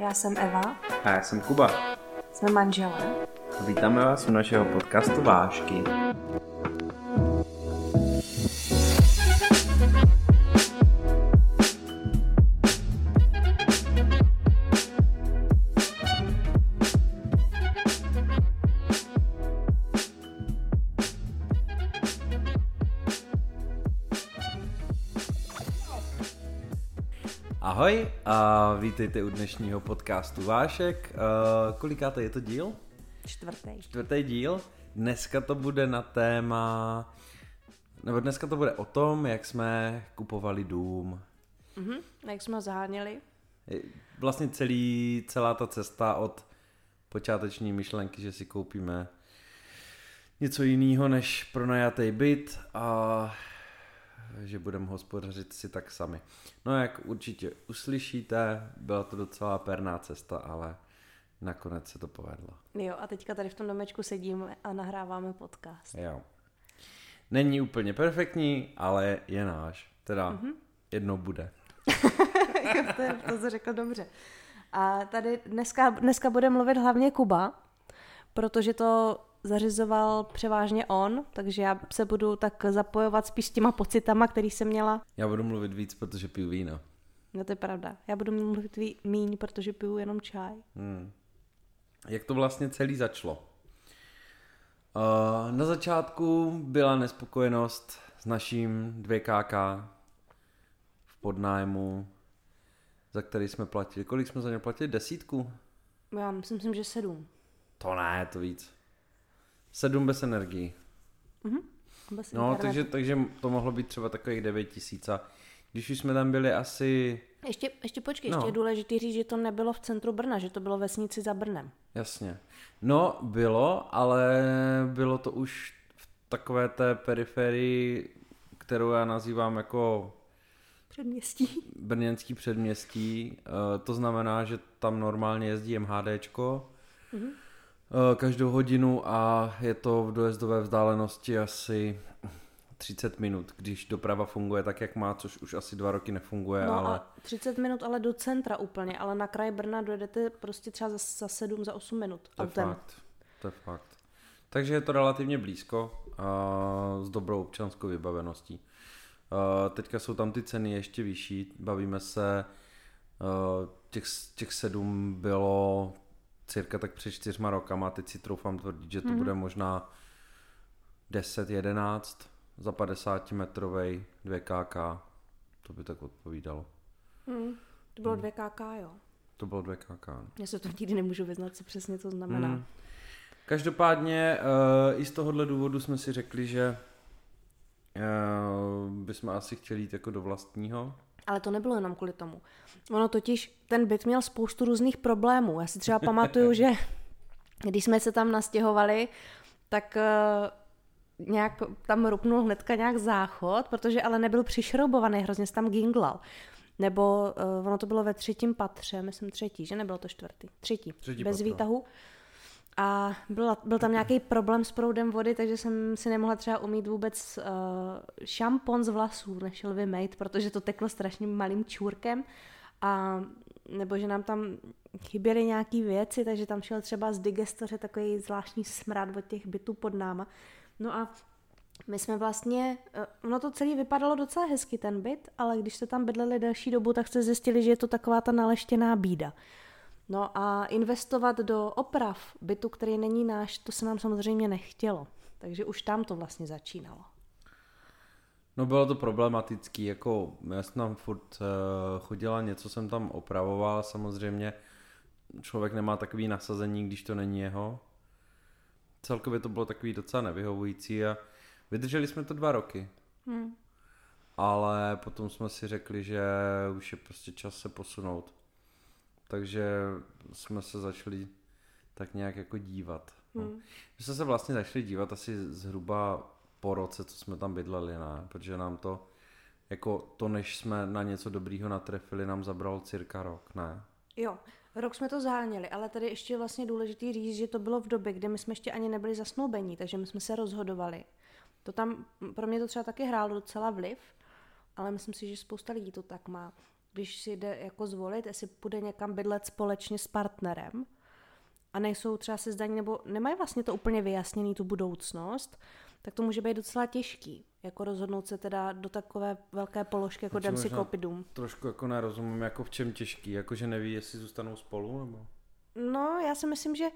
Já jsem Eva. A já jsem Kuba. Jsme manželé. A vítáme vás u našeho podcastu Vášky. Vítejte u dnešního podcastu Vášek. Uh, kolikáte je to díl? Čtvrtý. Čtvrtý díl. Dneska to bude na téma, nebo dneska to bude o tom, jak jsme kupovali dům. Mhm, jak jsme ho zaháněli. Vlastně celý, celá ta cesta od počáteční myšlenky, že si koupíme něco jiného než pronajatý byt a že budeme hospodařit si tak sami. No jak určitě uslyšíte, byla to docela perná cesta, ale nakonec se to povedlo. Jo, a teďka tady v tom domečku sedíme a nahráváme podcast. Jo. Není úplně perfektní, ale je náš. Teda mm-hmm. jednou bude. to, je, to se řekl dobře. A tady dneska, dneska bude mluvit hlavně Kuba, protože to zařizoval převážně on, takže já se budu tak zapojovat spíš s těma pocitama, který jsem měla. Já budu mluvit víc, protože piju víno. No to je pravda. Já budu mluvit ví, míň, protože piju jenom čaj. Hmm. Jak to vlastně celý začalo? Uh, na začátku byla nespokojenost s naším 2KK v podnájmu, za který jsme platili. Kolik jsme za ně platili? Desítku? Já myslím, že sedm. To ne, to víc. Sedm bez energií. Mm-hmm. Bez no, takže, takže to mohlo být třeba takových 9 tisíc. A když už jsme tam byli asi... Ještě, ještě počkej, no. ještě je důležité říct, že to nebylo v centru Brna, že to bylo vesnici za Brnem. Jasně. No, bylo, ale bylo to už v takové té periferii, kterou já nazývám jako předměstí. Brněnský předměstí. Eh, to znamená, že tam normálně jezdí MHDčko. Mm-hmm Eh, každou hodinu a je to v dojezdové vzdálenosti asi 30 minut, když doprava funguje tak, jak má, což už asi dva roky nefunguje. No ale... a 30 minut ale do centra úplně, ale na kraj Brna dojedete prostě třeba za, za 7, za 8 minut to autem. Je fakt, to je fakt. Takže je to relativně blízko a s dobrou občanskou vybaveností. A teďka jsou tam ty ceny ještě vyšší, bavíme se, těch, těch sedm bylo cirka tak před čtyřma rokama, teď si troufám tvrdit, že to mm-hmm. bude možná 10, 11 za 50 metrovej 2KK. To by tak odpovídalo. Mm, to bylo 2KK, jo. To bylo 2KK. No. Já se to nikdy nemůžu vyznat, co přesně to znamená. Mm. Každopádně uh, i z tohohle důvodu jsme si řekli, že uh, bychom asi chtěli jít jako do vlastního. Ale to nebylo jenom kvůli tomu. Ono totiž, ten byt měl spoustu různých problémů. Já si třeba pamatuju, že když jsme se tam nastěhovali, tak uh, nějak tam rupnul hnedka nějak záchod, protože ale nebyl přišroubovaný, hrozně se tam ginglal. Nebo uh, ono to bylo ve třetím patře, myslím třetí, že nebylo to čtvrtý. Třetí, třetí bez patro. výtahu a byl, byl tam nějaký problém s proudem vody, takže jsem si nemohla třeba umít vůbec uh, šampon z vlasů, než šel vymejt, protože to teklo strašným malým čůrkem a nebo že nám tam chyběly nějaké věci, takže tam šel třeba z digestoře takový zvláštní smrad od těch bytů pod náma. No a my jsme vlastně, eh, ono to celé vypadalo docela hezky ten byt, ale když jste tam bydleli delší dobu, tak jste zjistili, že je to taková ta naleštěná bída. No a investovat do oprav bytu, který není náš, to se nám samozřejmě nechtělo. Takže už tam to vlastně začínalo. No bylo to problematický, jako já jsem tam furt uh, chodila, něco jsem tam opravoval, samozřejmě člověk nemá takový nasazení, když to není jeho. Celkově to bylo takový docela nevyhovující a vydrželi jsme to dva roky. Hmm. Ale potom jsme si řekli, že už je prostě čas se posunout takže jsme se začali tak nějak jako dívat. No. Hmm. My jsme se vlastně začali dívat asi zhruba po roce, co jsme tam bydleli, ne? protože nám to, jako to, než jsme na něco dobrýho natrefili, nám zabralo cirka rok, ne? Jo, rok jsme to záněli, ale tady ještě vlastně důležitý říct, že to bylo v době, kdy my jsme ještě ani nebyli zasnoubení, takže my jsme se rozhodovali. To tam, pro mě to třeba taky hrálo docela vliv, ale myslím si, že spousta lidí to tak má když si jde jako zvolit, jestli půjde někam bydlet společně s partnerem a nejsou třeba se zdaní, nebo nemají vlastně to úplně vyjasněný tu budoucnost, tak to může být docela těžký, jako rozhodnout se teda do takové velké položky, jako jdem si koupit dům. Trošku jako nerozumím, jako v čem těžký, jako že neví, jestli zůstanou spolu, nebo? No, já si myslím, že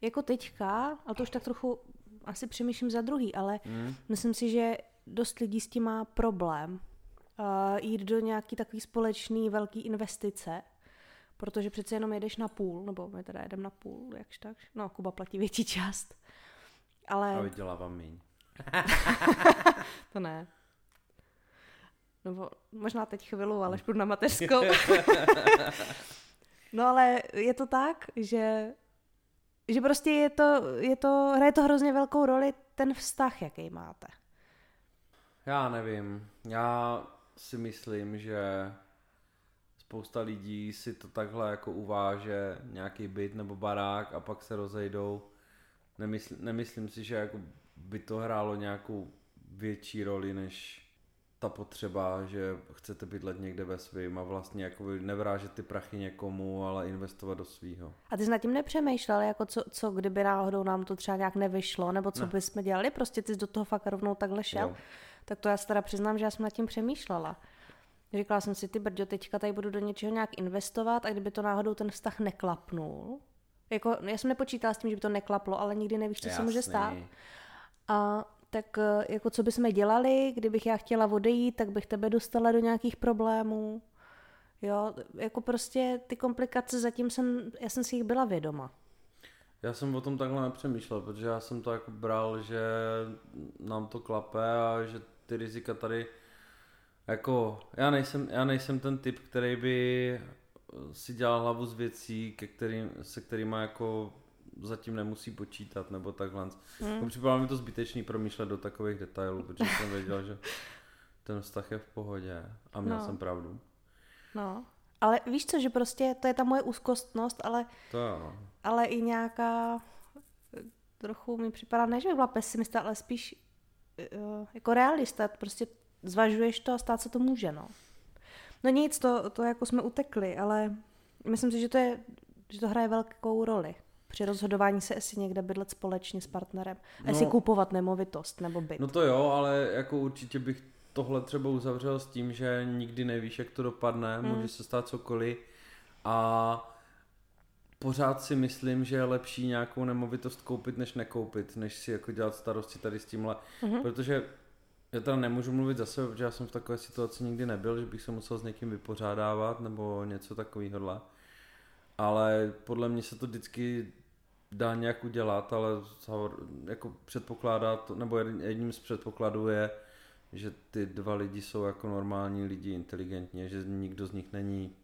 jako teďka, a to už tak trochu asi přemýšlím za druhý, ale mm. myslím si, že dost lidí s tím má problém jít do nějaký takový společný velký investice, protože přece jenom jedeš na půl, nebo my teda jedeme na půl, jakž tak. No, Kuba platí větší část. Ale... A vydělávám míň. to ne. Nebo možná teď chvilu, ale až budu na mateřskou. no ale je to tak, že že prostě je to, je to, hraje to hrozně velkou roli ten vztah, jaký máte. Já nevím. Já si myslím, že spousta lidí si to takhle jako uváže nějaký byt nebo barák a pak se rozejdou. Nemysl, nemyslím si, že jako by to hrálo nějakou větší roli než ta potřeba, že chcete bydlet někde ve svým a vlastně jako nevrážet ty prachy někomu, ale investovat do svýho. A ty jsi nad tím nepřemýšlel, jako co, co kdyby náhodou nám to třeba nějak nevyšlo, nebo co ne. bychom dělali, prostě ty jsi do toho fakt rovnou takhle šel. Jo. Tak to já se teda přiznám, že já jsem nad tím přemýšlela. Říkala jsem si, ty brďo, teďka tady budu do něčeho nějak investovat a kdyby to náhodou ten vztah neklapnul, jako, já jsem nepočítala s tím, že by to neklaplo, ale nikdy nevíš, co Jasný. se může stát. A tak eh, jako co bychom dělali, kdybych já chtěla odejít, tak bych tebe dostala do nějakých problémů. Jo, jako prostě ty komplikace zatím jsem, já jsem si jich byla vědoma. Já jsem o tom takhle nepřemýšlel, protože já jsem to jako bral, že nám to klape a že ty rizika tady jako, já nejsem, já nejsem ten typ, který by si dělal hlavu z věcí, ke kterým, se kterými jako zatím nemusí počítat, nebo takhle. Hmm. Jako připadalo mi to zbytečný promýšlet do takových detailů, protože jsem věděl, že ten vztah je v pohodě a měl no. jsem pravdu. No, ale víš co, že prostě to je ta moje úzkostnost, ale, to jo. ale i nějaká trochu mi připadá, ne, že bych byla pesimista, ale spíš jako realista, prostě zvažuješ to a stát se to může, no. No nic, to, to jako jsme utekli, ale myslím si, že to, je, že to hraje velkou roli při rozhodování se, jestli někde bydlet společně s partnerem. No, jestli kupovat nemovitost nebo byt. No to jo, ale jako určitě bych tohle třeba uzavřel s tím, že nikdy nevíš, jak to dopadne, hmm. může se stát cokoliv a pořád si myslím, že je lepší nějakou nemovitost koupit, než nekoupit, než si jako dělat starosti tady s tímhle, hmm. protože já teda nemůžu mluvit za sebe, protože já jsem v takové situaci nikdy nebyl, že bych se musel s někým vypořádávat nebo něco takového. Ale podle mě se to vždycky dá nějak udělat, ale jako předpokládat, nebo jedním z předpokladů je, že ty dva lidi jsou jako normální lidi, inteligentně, že nikdo z nich není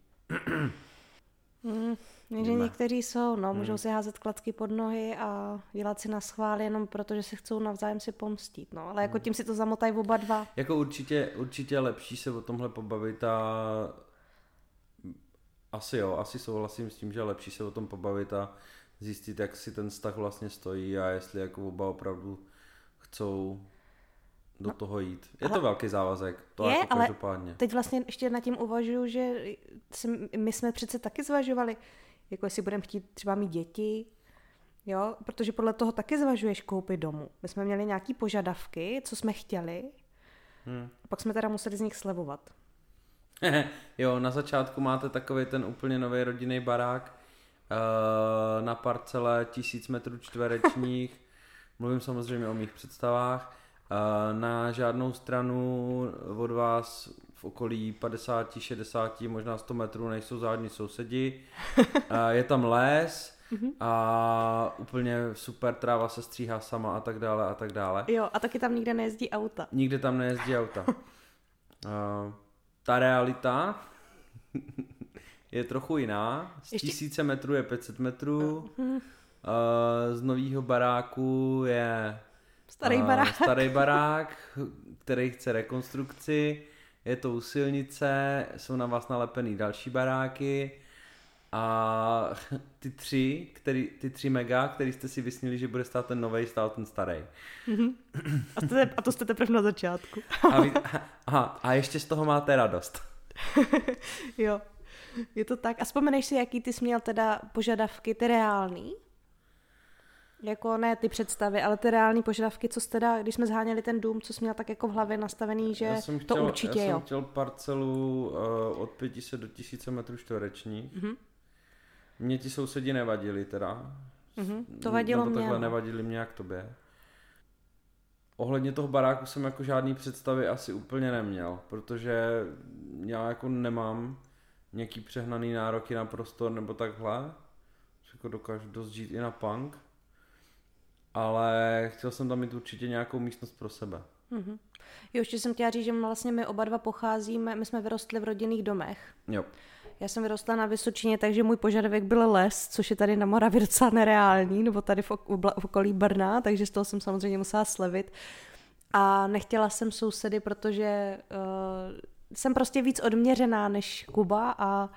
Mm, že někteří jsou, no, můžou mm. si házet klacky pod nohy a dělat si na schvál jenom proto, že se chcou navzájem si pomstit, no, ale jako mm. tím si to zamotají oba dva. Jako určitě, určitě lepší se o tomhle pobavit a asi jo, asi souhlasím s tím, že lepší se o tom pobavit a zjistit, jak si ten vztah vlastně stojí a jestli jako oba opravdu chcou do no, toho jít. Je ale, to velký závazek, to je, jako každopádně. teď vlastně ještě nad tím uvažuju, že my jsme přece taky zvažovali, jako jestli budeme chtít třeba mít děti, jo, protože podle toho taky zvažuješ koupit domů. My jsme měli nějaký požadavky, co jsme chtěli, hmm. a pak jsme teda museli z nich slevovat. jo, na začátku máte takový ten úplně nový rodinný barák uh, na parcele tisíc metrů čtverečních. Mluvím samozřejmě o mých představách. Na žádnou stranu od vás v okolí 50, 60, možná 100 metrů nejsou žádní sousedi. Je tam les, mhm. a úplně super tráva se stříhá sama a tak dále a tak dále. Jo, a taky tam nikde nejezdí auta. Nikde tam nejezdí auta. Ta realita je trochu jiná. Z Ještě... tisíce metrů je 500 metrů. Uh, z nového baráku je starý barák. starý barák, který chce rekonstrukci. Je to u silnice, jsou na vás nalepený další baráky a ty tři, který, ty tři mega, který jste si vysnili, že bude stát ten nový, stál ten starý. Mm-hmm. A, jste, a to jste teprve na začátku. a, vy, aha, a ještě z toho máte radost. jo, je to tak. A vzpomeneš si, jaký ty jsi měl teda požadavky, ty reální? Jako ne ty představy, ale ty reální požadavky, co jsi teda, když jsme zháněli ten dům, co jsi měl tak jako v hlavě nastavený, že já jsem to chtěl, určitě já jo. jsem chtěl parcelu uh, od 500 do 1000 metrů čtverečních. Mhm. Mně ti sousedi nevadili teda. Mhm, to vadilo Nebo mě, takhle no. nevadili mě jak tobě. Ohledně toho baráku jsem jako žádný představy asi úplně neměl, protože já jako nemám nějaký přehnaný nároky na prostor nebo takhle. Jako dokážu dost žít i na punk. Ale chtěl jsem tam mít určitě nějakou místnost pro sebe. Mhm. Jo, ještě jsem chtěla říct, že vlastně my oba dva pocházíme, my jsme vyrostli v rodinných domech. Jo. Já jsem vyrostla na Vysočině, takže můj požadavek byl les, což je tady na Moravě docela nereální, nebo tady v okolí Brna, takže z toho jsem samozřejmě musela slevit. A nechtěla jsem sousedy, protože uh, jsem prostě víc odměřená než Kuba a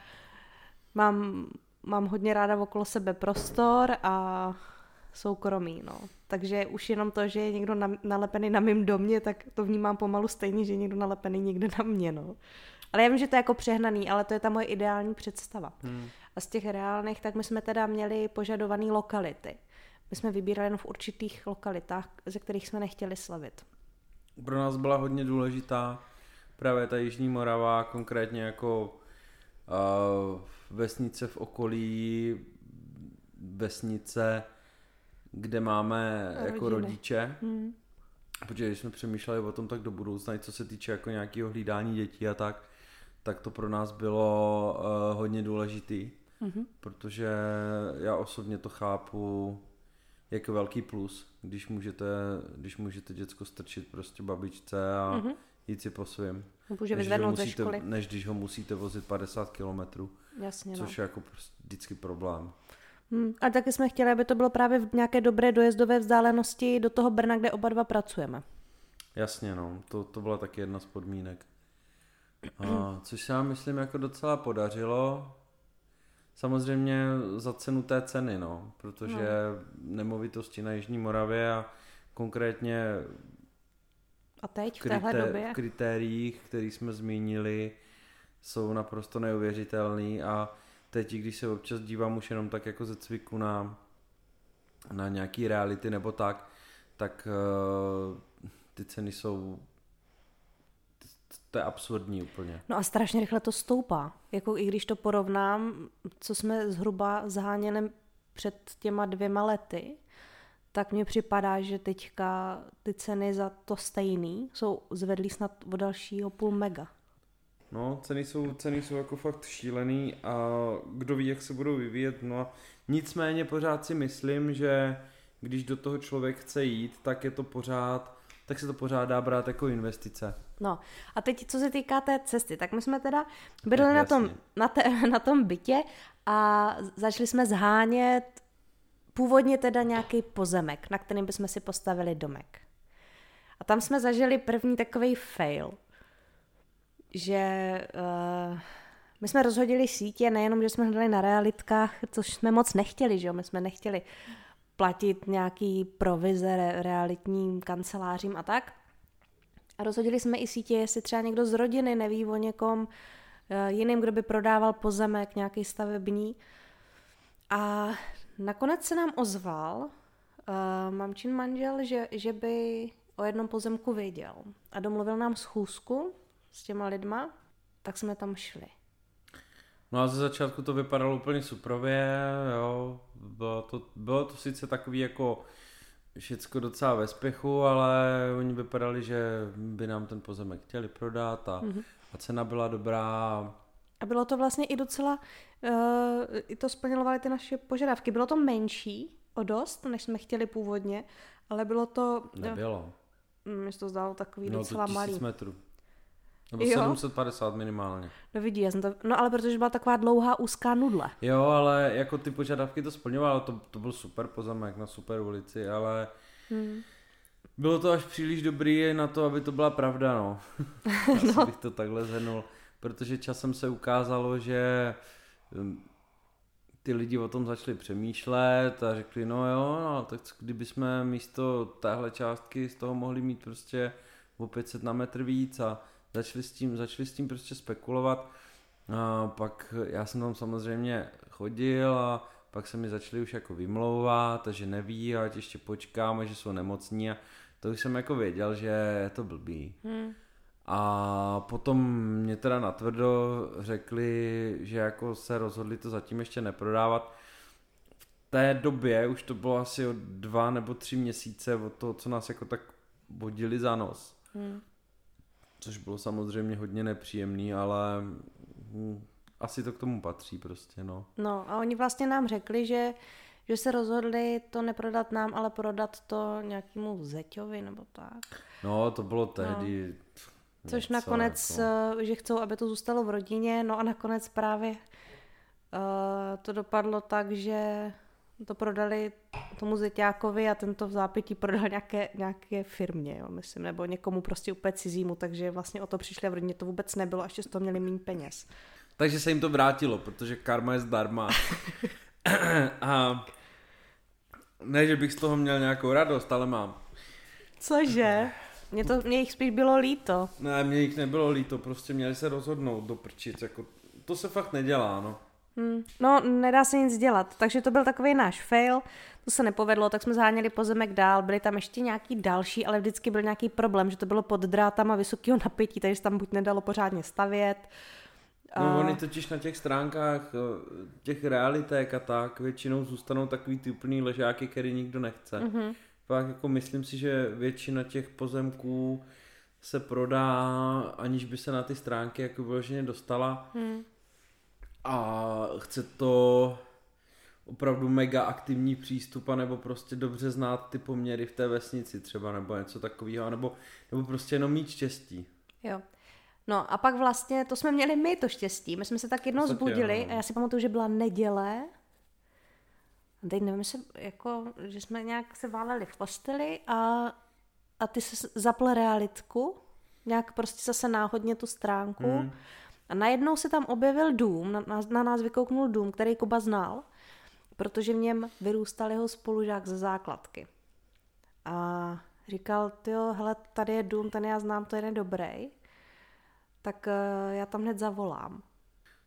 mám, mám hodně ráda okolo sebe prostor a soukromí, no. Takže už jenom to, že je někdo na, nalepený na mém domě, tak to vnímám pomalu stejně, že je někdo nalepený někde na mě, no. Ale já vím, že to je jako přehnaný, ale to je ta moje ideální představa. Hmm. A z těch reálných, tak my jsme teda měli požadované lokality. My jsme vybírali jenom v určitých lokalitách, ze kterých jsme nechtěli slavit. Pro nás byla hodně důležitá právě ta Jižní Morava, konkrétně jako uh, vesnice v okolí, vesnice, kde máme A jako rodiny. rodiče. Hmm. Protože když jsme přemýšleli o tom tak do budoucna, co se týče jako nějakého hlídání dětí a tak, tak to pro nás bylo uh, hodně důležitý, Mhm. protože já osobně to chápu jako velký plus, když můžete, když můžete děcko strčit prostě babičce a Mhm. jít si po svým. Může než, když ho vyzvednout ze musíte, školy. než když ho musíte vozit 50 kilometrů, Jasně, no. což je jako prostě vždycky problém. Hmm. A taky jsme chtěli, aby to bylo právě v nějaké dobré dojezdové vzdálenosti do toho Brna, kde oba dva pracujeme. Jasně, no, to, to byla taky jedna z podmínek. A, což se nám, myslím, jako docela podařilo. Samozřejmě za cenu té ceny, no, protože no. nemovitosti na Jižní Moravě a konkrétně A teď, v kryté- téhle době? v kritériích, které jsme zmínili, jsou naprosto neuvěřitelný a teď, když se občas dívám už jenom tak jako ze cviku na, na nějaký reality nebo tak, tak uh, ty ceny jsou to je absurdní úplně. No a strašně rychle to stoupá. Jako i když to porovnám, co jsme zhruba zháněli před těma dvěma lety, tak mně připadá, že teďka ty ceny za to stejný jsou zvedlý snad o dalšího půl mega. No, ceny jsou, ceny jsou jako fakt šílený a kdo ví, jak se budou vyvíjet, no a nicméně pořád si myslím, že když do toho člověk chce jít, tak je to pořád, tak se to pořád dá brát jako investice. No a teď, co se týká té cesty, tak my jsme teda bydleli na tom, na, te, na tom bytě a začali jsme zhánět původně teda nějaký pozemek, na kterým bychom si postavili domek. A tam jsme zažili první takový fail, že uh, my jsme rozhodili sítě, nejenom, že jsme hledali na realitkách, což jsme moc nechtěli, že jo, my jsme nechtěli platit nějaký provize re- realitním kancelářím a tak, a rozhodili jsme i sítě, jestli třeba někdo z rodiny neví o někom eh, jiným, kdo by prodával pozemek, nějaký stavební. A nakonec se nám ozval uh, mamčin manžel, že, že by o jednom pozemku věděl. A domluvil nám schůzku s těma lidma, tak jsme tam šli. No a ze začátku to vypadalo úplně suprově, jo, bylo to, bylo to sice takový jako všecko docela ve spěchu, ale oni vypadali, že by nám ten pozemek chtěli prodat a, mm-hmm. a cena byla dobrá. A bylo to vlastně i docela, uh, i to splňovaly ty naše požadavky. Bylo to menší o dost, než jsme chtěli původně, ale bylo to, Nebylo. uh, mi se to zdálo takový No docela to malý. metrů. Nebo Jo? 750 minimálně. No vidí, já jsem to, no ale protože byla taková dlouhá úzká nudle. Jo, ale jako ty požadavky to splňovalo, to, to byl super pozemek na super ulici, ale Hmm. bylo to až příliš dobrý na to, aby to byla pravda, no. Asi No. bych to takhle zhrnul, protože časem se ukázalo, že hm, ty lidi o tom začali přemýšlet a řekli, no jo, no, tak kdyby jsme místo téhle částky z toho mohli mít prostě o 500 na metr víc a začali s tím, začali s tím prostě spekulovat. A pak já jsem tam samozřejmě chodil a pak se mi začali už jako vymlouvat, že neví, ať ještě počkáme, že jsou nemocní a to už jsem jako věděl, že je to blbý. Hmm. A potom mě teda natvrdo řekli, že jako se rozhodli to zatím ještě neprodávat. V té době už to bylo asi o dva nebo tři měsíce od toho, co nás jako tak vodili za nos. Hmm. Což bylo samozřejmě hodně nepříjemný, ale hm, asi to k tomu patří prostě, no. No a oni vlastně nám řekli, že, že se rozhodli to neprodat nám, ale prodat to nějakému zeťovi nebo tak. No, to bylo tehdy... No. Což něco, nakonec, jako... že chcou, aby to zůstalo v rodině, no a nakonec právě uh, to dopadlo tak, že to prodali tomu zeťákovi a tento v zápětí prodal nějaké, nějaké firmě, jo, myslím, nebo někomu prostě úplně cizímu, takže vlastně o to přišli a v rodině to vůbec nebylo, až z toho měli méně peněz. Takže se jim to vrátilo, protože karma je zdarma. a ne, že bych z toho měl nějakou radost, ale mám. Cože? Mně to, mě jich spíš bylo líto. Ne, mě jich nebylo líto, prostě měli se rozhodnout do prčic, jako to se fakt nedělá, no. Hmm. No, nedá se nic dělat, takže to byl takový náš fail, to se nepovedlo, tak jsme zháněli pozemek dál, byly tam ještě nějaký další, ale vždycky byl nějaký problém, že to bylo pod drátama vysokého napětí, takže se tam buď nedalo pořádně stavět, No oni totiž na těch stránkách eh, těch realitek a tak většinou zůstanou takový ty úplný ležáky, který nikdo nechce. Mm-hmm. Pak jako myslím si, že většina těch pozemků se prodá, aniž by se na ty stránky jako vyloženě dostala. Mm. A chce to opravdu mega aktivní přístup, nebo prostě dobře znát ty poměry v té vesnici třeba, nebo něco takového, nebo, nebo prostě jenom mít štěstí. Jo. No a pak vlastně, to jsme měli my to štěstí. My jsme se tak jednou zbudili jo. A já si pamatuju, že byla neděle. A teď nevím, jestli, jako, že jsme nějak se váleli v posteli a, a ty se zapl realitku, nějak prostě zase náhodně tu stránku. Hmm. A najednou se tam objevil dům, na, na, na nás vykouknul dům, který Kuba znal, protože v něm vyrůstal jeho spolužák ze základky. A říkal, jo, hele, tady je dům, ten já znám, to je dobrý tak eh, já tam hned zavolám.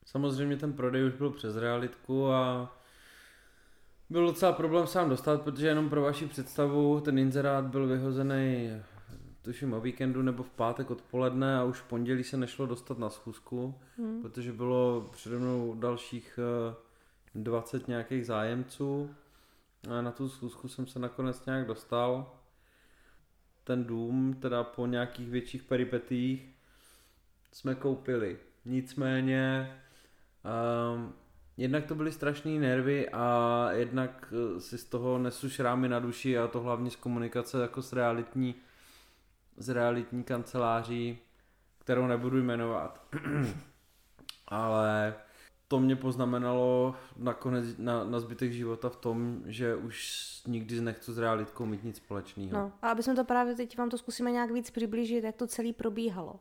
Samozřejmě ten prodej už byl přes realitku a byl docela problém sám dostat, protože jenom pro vaši představu ten inzerát byl vyhozený tuším o víkendu nebo v pátek odpoledne a už v pondělí se nešlo dostat na schůzku, hmm. protože bylo přede mnou dalších 20 eh, nějakých zájemců a na tu schůzku jsem se nakonec nějak dostal. Ten dům teda po nějakých větších peripetích jsme koupili. Nicméně um, jednak to byly strašné nervy a jednak eh, si z toho nesu šrámy na duši a to hlavně z komunikace jako s realitní, s realitní kanceláří, kterou nebudu jmenovat. Ale to mě poznamenalo nakonec na, na zbytek života v tom, že už nikdy nechci s realitkou mít nic společného. No a aby jsme to právě teď vám to zkusíme nějak víc přiblížit, jak to celé probíhalo.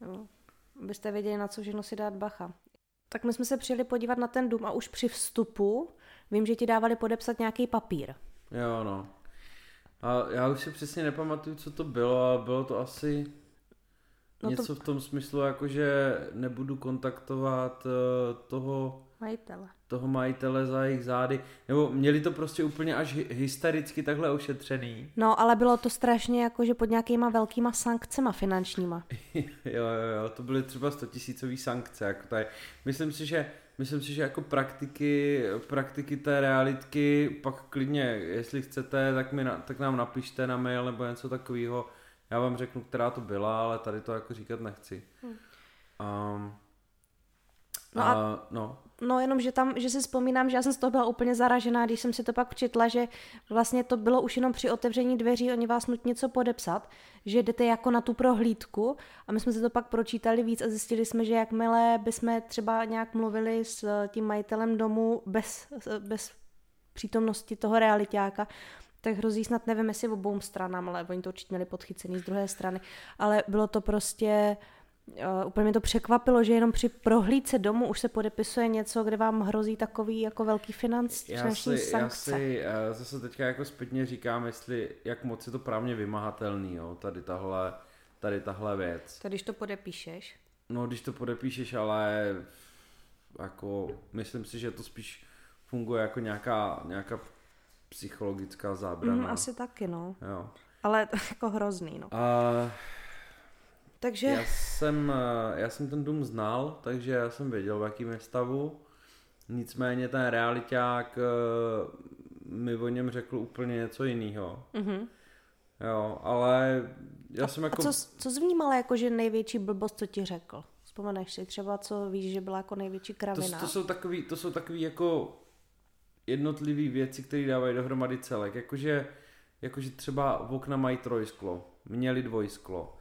Jo. Abyste věděli, na co všechno si dát bacha. Tak my jsme se přijeli podívat na ten dům a už při vstupu vím, že ti dávali podepsat nějaký papír. Jo, no. A já už si přesně nepamatuju, co to bylo, a bylo to asi no něco to... v tom smyslu, jako že nebudu kontaktovat uh, toho majitele toho majitele za jejich zády, nebo měli to prostě úplně až hystericky takhle ošetřený. No, ale bylo to strašně jako, že pod nějakýma velkýma sankcema finančníma. jo, jo, jo, to byly třeba 100 tisícový sankce, jako tady. Myslím si, že Myslím si, že jako praktiky, praktiky té realitky, pak klidně, jestli chcete, tak, mi na, tak nám napište na mail nebo něco takového. Já vám řeknu, která to byla, ale tady to jako říkat nechci. Hmm. Um, no a, a no. No jenom, že tam, že si vzpomínám, že já jsem z toho byla úplně zaražená, když jsem si to pak přečetla, že vlastně to bylo už jenom při otevření dveří, oni vás nutí něco podepsat, že jdete jako na tu prohlídku a my jsme si to pak pročítali víc a zjistili jsme, že jakmile bychom třeba nějak mluvili s tím majitelem domu bez, bez přítomnosti toho realitáka, tak hrozí snad, nevím jestli obou stranám, ale oni to určitě měli podchycený z druhé strany, ale bylo to prostě Uh, úplně mě to překvapilo, že jenom při prohlídce domu už se podepisuje něco, kde vám hrozí takový jako velký financ, já si, sankce. Já si uh, zase teďka jako zpětně říkám, jestli, jak moc je to právně vymahatelný, jo, tady tahle, tady tahle věc. To když to podepíšeš? No, když to podepíšeš, ale jako myslím si, že to spíš funguje jako nějaká, nějaká psychologická zábrana. Mm, asi taky, no. Jo. Ale jako hrozný, no. A Takže... já jsem, eh, já jsem ten dům znal, takže já jsem věděl, v jakém je stavu. Nicméně ten realiták eh, mi o něm řekl úplně něco jiného. Mhm. Jo, ale já jsem jako... A co, co jsi jako, že největší blbost, co ti řekl? Vzpomeneš si třeba, co víš, že byla jako největší To, kravina? to, jsou takový, to jsou takový jako jednotlivý věci, které dávají dohromady celek. Jakože, jakože třeba v okna mají trojsklo, měli dvojsklo.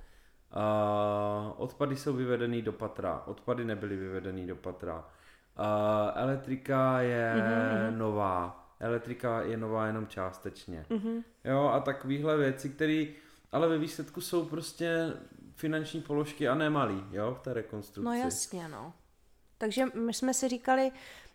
A odpady jsou vyvedený do patra, odpady nebyly vyvedený do patra. A elektrika je Mhm, nová, elektrika je nová jenom částečně. Mhm. Jo, a takovýhle věci, které ale ve výsledku jsou prostě finanční položky a nemalý, jo, v té rekonstrukci. No jasně, no. Takže my jsme si říkali,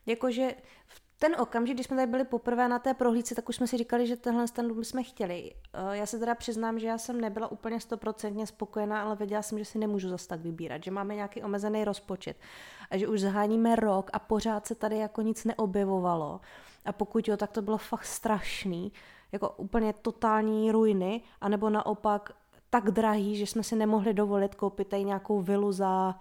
jakože v ten okamžik, když jsme tady byli poprvé na té prohlídce, tak už jsme si říkali, že tenhle ten dům jsme chtěli. Eh, Já se teda přiznám, že já jsem nebyla úplně stoprocentně spokojená, ale věděla jsem, že si nemůžu zas tak vybírat, že máme nějaký omezený rozpočet a že už zaháníme rok a pořád se tady jako nic neobjevovalo. A pokud jo, tak to bylo fakt strašný, jako úplně totální ruiny, anebo naopak tak drahý, že jsme si nemohli dovolit koupit tady nějakou vilu za,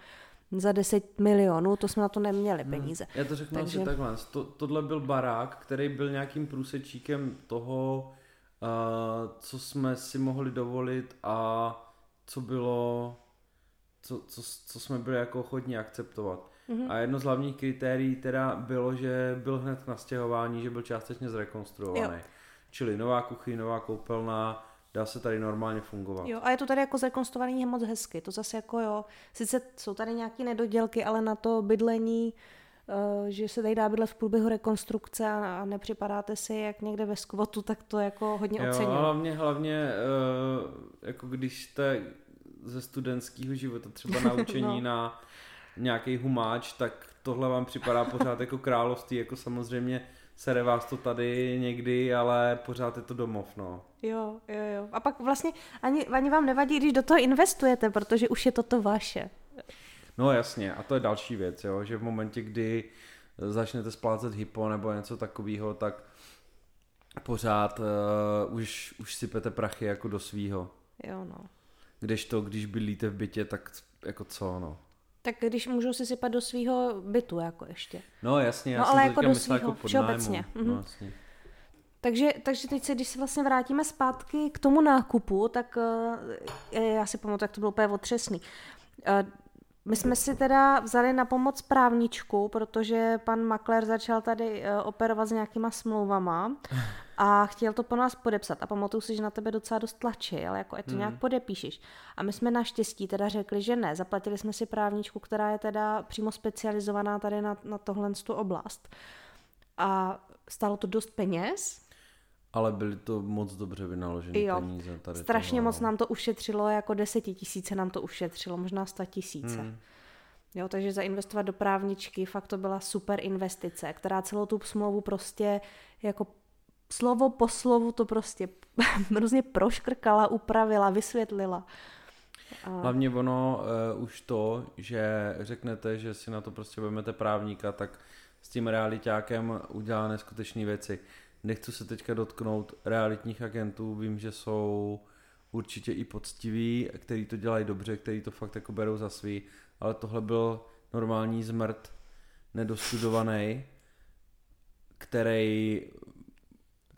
za 10 milionů, to jsme na to neměli peníze. Já to řeknu Takže- asi takhle. To, tohle byl barák, který byl nějakým průsečíkem toho, uh, co jsme si mohli dovolit a co bylo, co, co, co jsme byli jako ochotní akceptovat. Mm-hmm. A jedno z hlavních kritérií teda bylo, že byl hned k nastěhování, že byl částečně zrekonstruovaný. Jo. Čili nová kuchyň, nová koupelna, dá se tady normálně fungovat. Jo, a je to tady jako zrekonstruovaný moc hezky, to zase jako jo, sice jsou tady nějaké nedodělky, ale na to bydlení, eh, že se tady dá bydlet v průběhu rekonstrukce a nepřipadáte si jak někde ve skvotu, tak to jako hodně Jo, a oceňuji. hlavně, hlavně uh, jako když jste ze studentského života třeba naučení no. na nějaký humáč, tak tohle vám připadá pořád jako království, jako samozřejmě sere vás to tady někdy, ale pořád je to domov, no. Jo, jo, jo. A pak vlastně ani, ani vám nevadí, když do toho investujete, protože už je to to vaše. No jasně, a to je další věc, jo, že v momentě, kdy začnete splácet hypo nebo něco takového, tak pořád uh, už, už sypete prachy jako do svýho. Jo, no. Kdežto, když bydlíte v bytě, tak jako co, no. Tak když můžu si sypat do svého bytu jako ještě. No jasně, já No, jsem ale to jako do myslel svýho, jako pod všeobecně. nájmu. Mhm. No, jasně. Takže, takže teď se, když se vlastně vrátíme zpátky k tomu nákupu, tak uh, já si pamatuju, jak to bylo úplně otřesný. Uh, my jsme si teda vzali na pomoc právničku, protože pan maklér začal tady operovat s nějakýma smlouvama a chtěl to po nás podepsat. A pamatuju si, že na tebe docela dost tlačí, ale jako je to hmm. nějak podepíšeš. A my jsme naštěstí teda řekli, že ne. Zaplatili jsme si právničku, která je teda přímo specializovaná tady na, na tohle tu oblast. A stálo to dost peněz, Ale byly to moc dobře vynaložené peníze. Tady Strašně toho, moc nám to ušetřilo, jako desetitisíce nám to ušetřilo, možná sta tisíce. Hmm. Jo, takže zainvestovat do právničky, fakt to byla super investice, která celou tu smlouvu prostě jako slovo po slovu to prostě hrozně proškrkala, upravila, vysvětlila. A, Hlavně ono uh, už to, že řeknete, že si na to prostě vezmete právníka, tak s tím realitákem udělá neskutečné věci. Nechci se teďka dotknout realitních agentů, vím, že jsou určitě i poctiví, který to dělají dobře, který to fakt jako berou za svý, ale tohle byl normální zmrt, nedostudovaný, který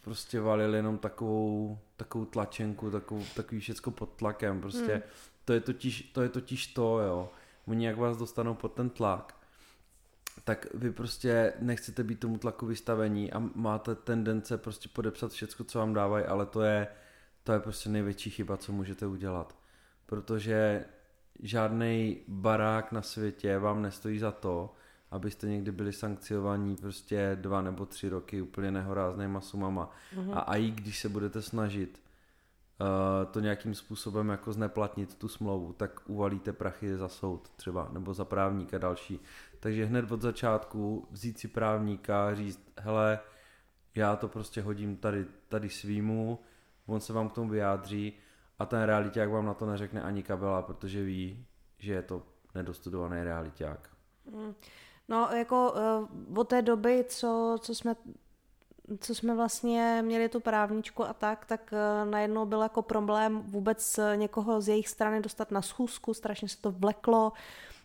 prostě valil jenom takovou, takovou tlačenku, takovou, takový všecko pod tlakem, prostě hmm. to, je totiž, to je totiž to, jo. Oni jak vás dostanou pod ten tlak, tak vy prostě nechcete být tomu tlaku vystavení a máte tendence prostě podepsat všecko, co vám dávají, ale to je, to je prostě největší chyba, co můžete udělat. Protože žádný barák na světě vám nestojí za to, abyste někdy byli sankciovaní prostě dva nebo tři roky úplně nehoráznýma sumama. Mm-hmm. A, a i když se budete snažit uh, to nějakým způsobem jako zneplatnit tu smlouvu, tak uvalíte prachy za soud třeba, nebo za právníka další. Takže hned od začátku vzít si právníka, říct, hele, já to prostě hodím tady, tady svýmu, on se vám k tomu vyjádří a ten realiták vám na to neřekne ani kabela, protože ví, že je to nedostudovaný realiták. Mm. No, jako uh, od té doby, co, co jsme co jsme vlastně měli tu právničku a tak, tak uh, najednou byl jako problém vůbec někoho z jejich strany dostat na schůzku, strašně se to vleklo,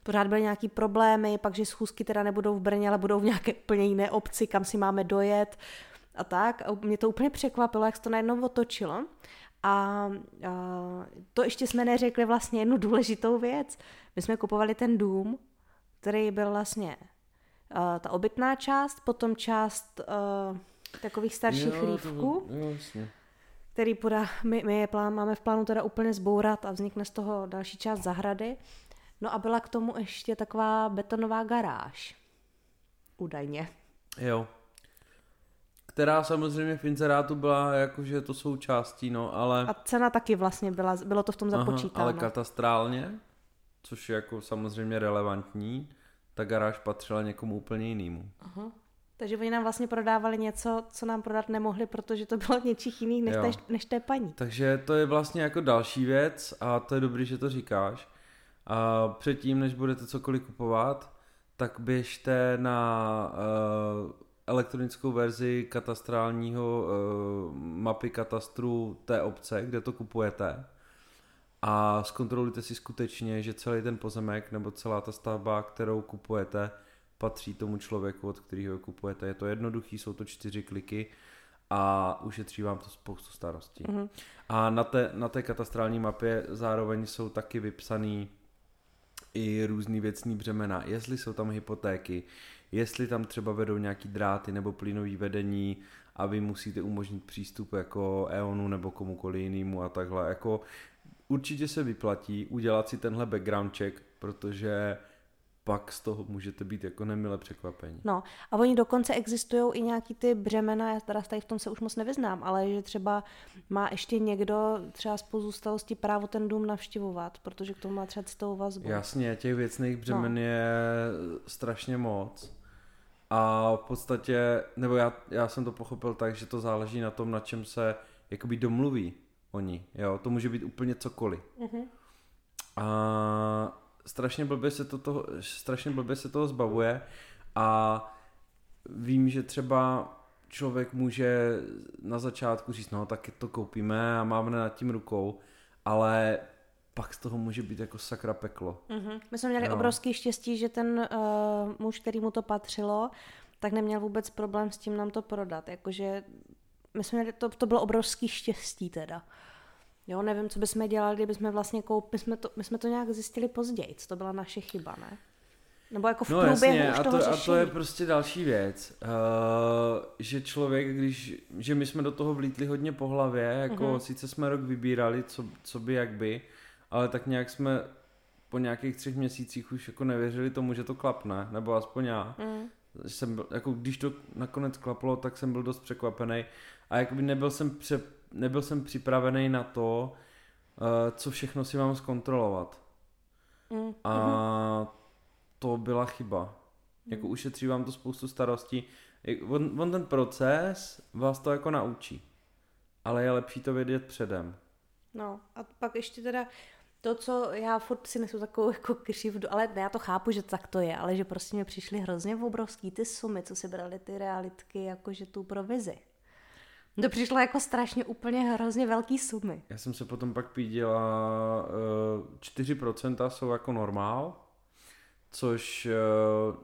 pořád byly nějaký problémy, pak, že schůzky teda nebudou v Brně, ale budou v nějaké úplně jiné obci, kam si máme dojet a tak. A mě to úplně překvapilo, jak se to najednou otočilo. A, a to ještě jsme neřekli vlastně jednu důležitou věc. My jsme kupovali ten dům, který byl vlastně uh, ta obytná část, potom část uh, takových starších jo, chlívků, to, jo, jasně. který poda, my, my je plán, máme v plánu teda úplně zbourat a vznikne z toho další část zahrady. No a byla k tomu ještě taková betonová garáž. Údajně. Jo. Která samozřejmě v inzerátu byla jakože to součástí, no, ale... A cena taky vlastně byla, bylo to v tom započítáno. ale katastrálně, což je jako samozřejmě relevantní, ta garáž patřila někomu úplně jinému. Aha. Takže oni nám vlastně prodávali něco, co nám prodat nemohli, protože to bylo něčích jiných než, té, než té paní. Takže to je vlastně jako další věc a to je dobrý, že to říkáš. A předtím, než budete cokoliv kupovat, tak běžte na uh, elektronickou verzi katastrálního uh, mapy katastru té obce, kde to kupujete a zkontrolujte si skutečně, že celý ten pozemek nebo celá ta stavba, kterou kupujete, patří tomu člověku, od kterého kupujete. Je to jednoduchý, jsou to čtyři kliky a ušetří vám to spoustu starostí. Mm-hmm. A na té, na té katastrální mapě zároveň jsou taky vypsaný i různý věcný břemena, jestli jsou tam hypotéky, jestli tam třeba vedou nějaký dráty nebo plynový vedení a vy musíte umožnit přístup jako EONu nebo komukoliv jinému a takhle. Jako určitě se vyplatí udělat si tenhle background check, protože pak z toho můžete být jako nemile překvapení. No a oni dokonce existují i nějaký ty břemena, já teda tady v tom se už moc nevyznám, ale že třeba má ještě někdo třeba z pozůstalosti právo ten dům navštěvovat, protože k tomu má třeba citovou vazbu. Jasně, těch věcných břemen no. je strašně moc. A v podstatě, nebo já, já jsem to pochopil tak, že to záleží na tom, na čem se jakoby domluví oni. Jo, to může být úplně cokoliv. Mm-hmm. A strašně blbě se to toho, strašně blbě se toho zbavuje a vím, že třeba člověk může na začátku říct, no tak to koupíme a máme nad tím rukou, ale pak z toho může být jako sakra peklo. Mm-hmm. My jsme měli no. obrovský štěstí, že ten uh, muž, který mu to patřilo, tak neměl vůbec problém s tím nám to prodat. Jakože my jsme měli, to, to bylo obrovský štěstí teda. Jo, nevím, co bychom dělali, kdyby jsme vlastně koupili, my jsme to, my jsme to nějak zjistili později, to byla naše chyba, ne? Nebo jako v no, průběhu jasně, už a toho to, a to je prostě další věc, uh, že člověk, když, že my jsme do toho vlítli hodně po hlavě, jako uh-huh. sice jsme rok vybírali, co, co by, jak by, ale tak nějak jsme po nějakých třech měsících už jako nevěřili tomu, že to klapne, nebo aspoň já. Uh-huh. Jsem byl, jako když to nakonec klaplo, tak jsem byl dost překvapený a jakoby nebyl jsem pře, nebyl jsem připravený na to, uh, co všechno si mám zkontrolovat. Mm. A to byla chyba. Mm. Jako ušetří vám to spoustu starostí. On, on ten proces vás to jako naučí. Ale je lepší to vědět předem. No a pak ještě teda to, co já furt si nesu takovou jako křivdu, ale já to chápu, že tak to je, ale že prostě mi přišly hrozně obrovský ty sumy, co si brali ty realitky, jakože tu provizi. To přišlo jako strašně úplně hrozně velký sumy. Já jsem se potom pak pídil a 4% jsou jako normál, což eh,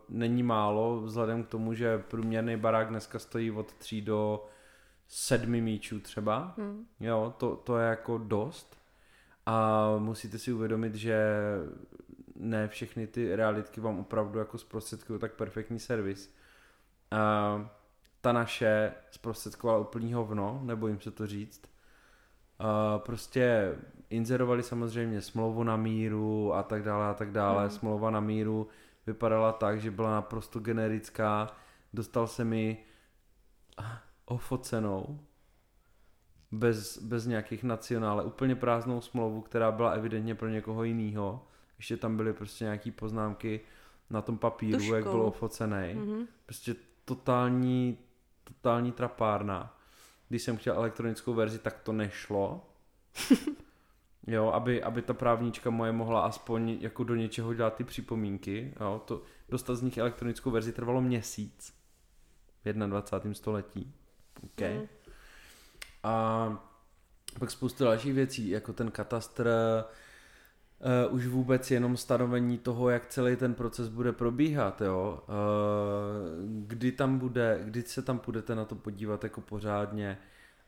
není málo, vzhledem k tomu, že průměrný barák dneska stojí od 3 do 7 míčů třeba. Hmm. Jo, to, to je jako dost. A musíte si uvědomit, že ne všechny ty realitky vám opravdu jako zprostředkují tak perfektní servis. A ta naše zprostředkovala úplný hovno, nebojím se to říct. Uh, prostě inzerovali samozřejmě smlouvu na míru a tak dále a tak dále. Mm. Smlouva na míru vypadala tak, že byla naprosto generická. Dostal se mi ofocenou bez, bez nějakých nacionále, úplně prázdnou smlouvu, která byla evidentně pro někoho jiného. Ještě tam byly prostě nějaký poznámky na tom papíru, Tuškou. jak byl ofocený. Mm-hmm. Prostě totální totální trapárna. Když jsem chtěl elektronickou verzi, tak to nešlo. Jo, aby, aby ta právnička moje mohla aspoň jako do něčeho dělat ty připomínky. Jo, to, dostat z nich elektronickou verzi trvalo měsíc v 21. století. Okay. Mm. A pak spoustu dalších věcí, jako ten katastr, uh, už vůbec jenom stanovení toho, jak celý ten proces bude probíhat, jo. Uh, kdy tam bude, kdy se tam budete na to podívat jako pořádně,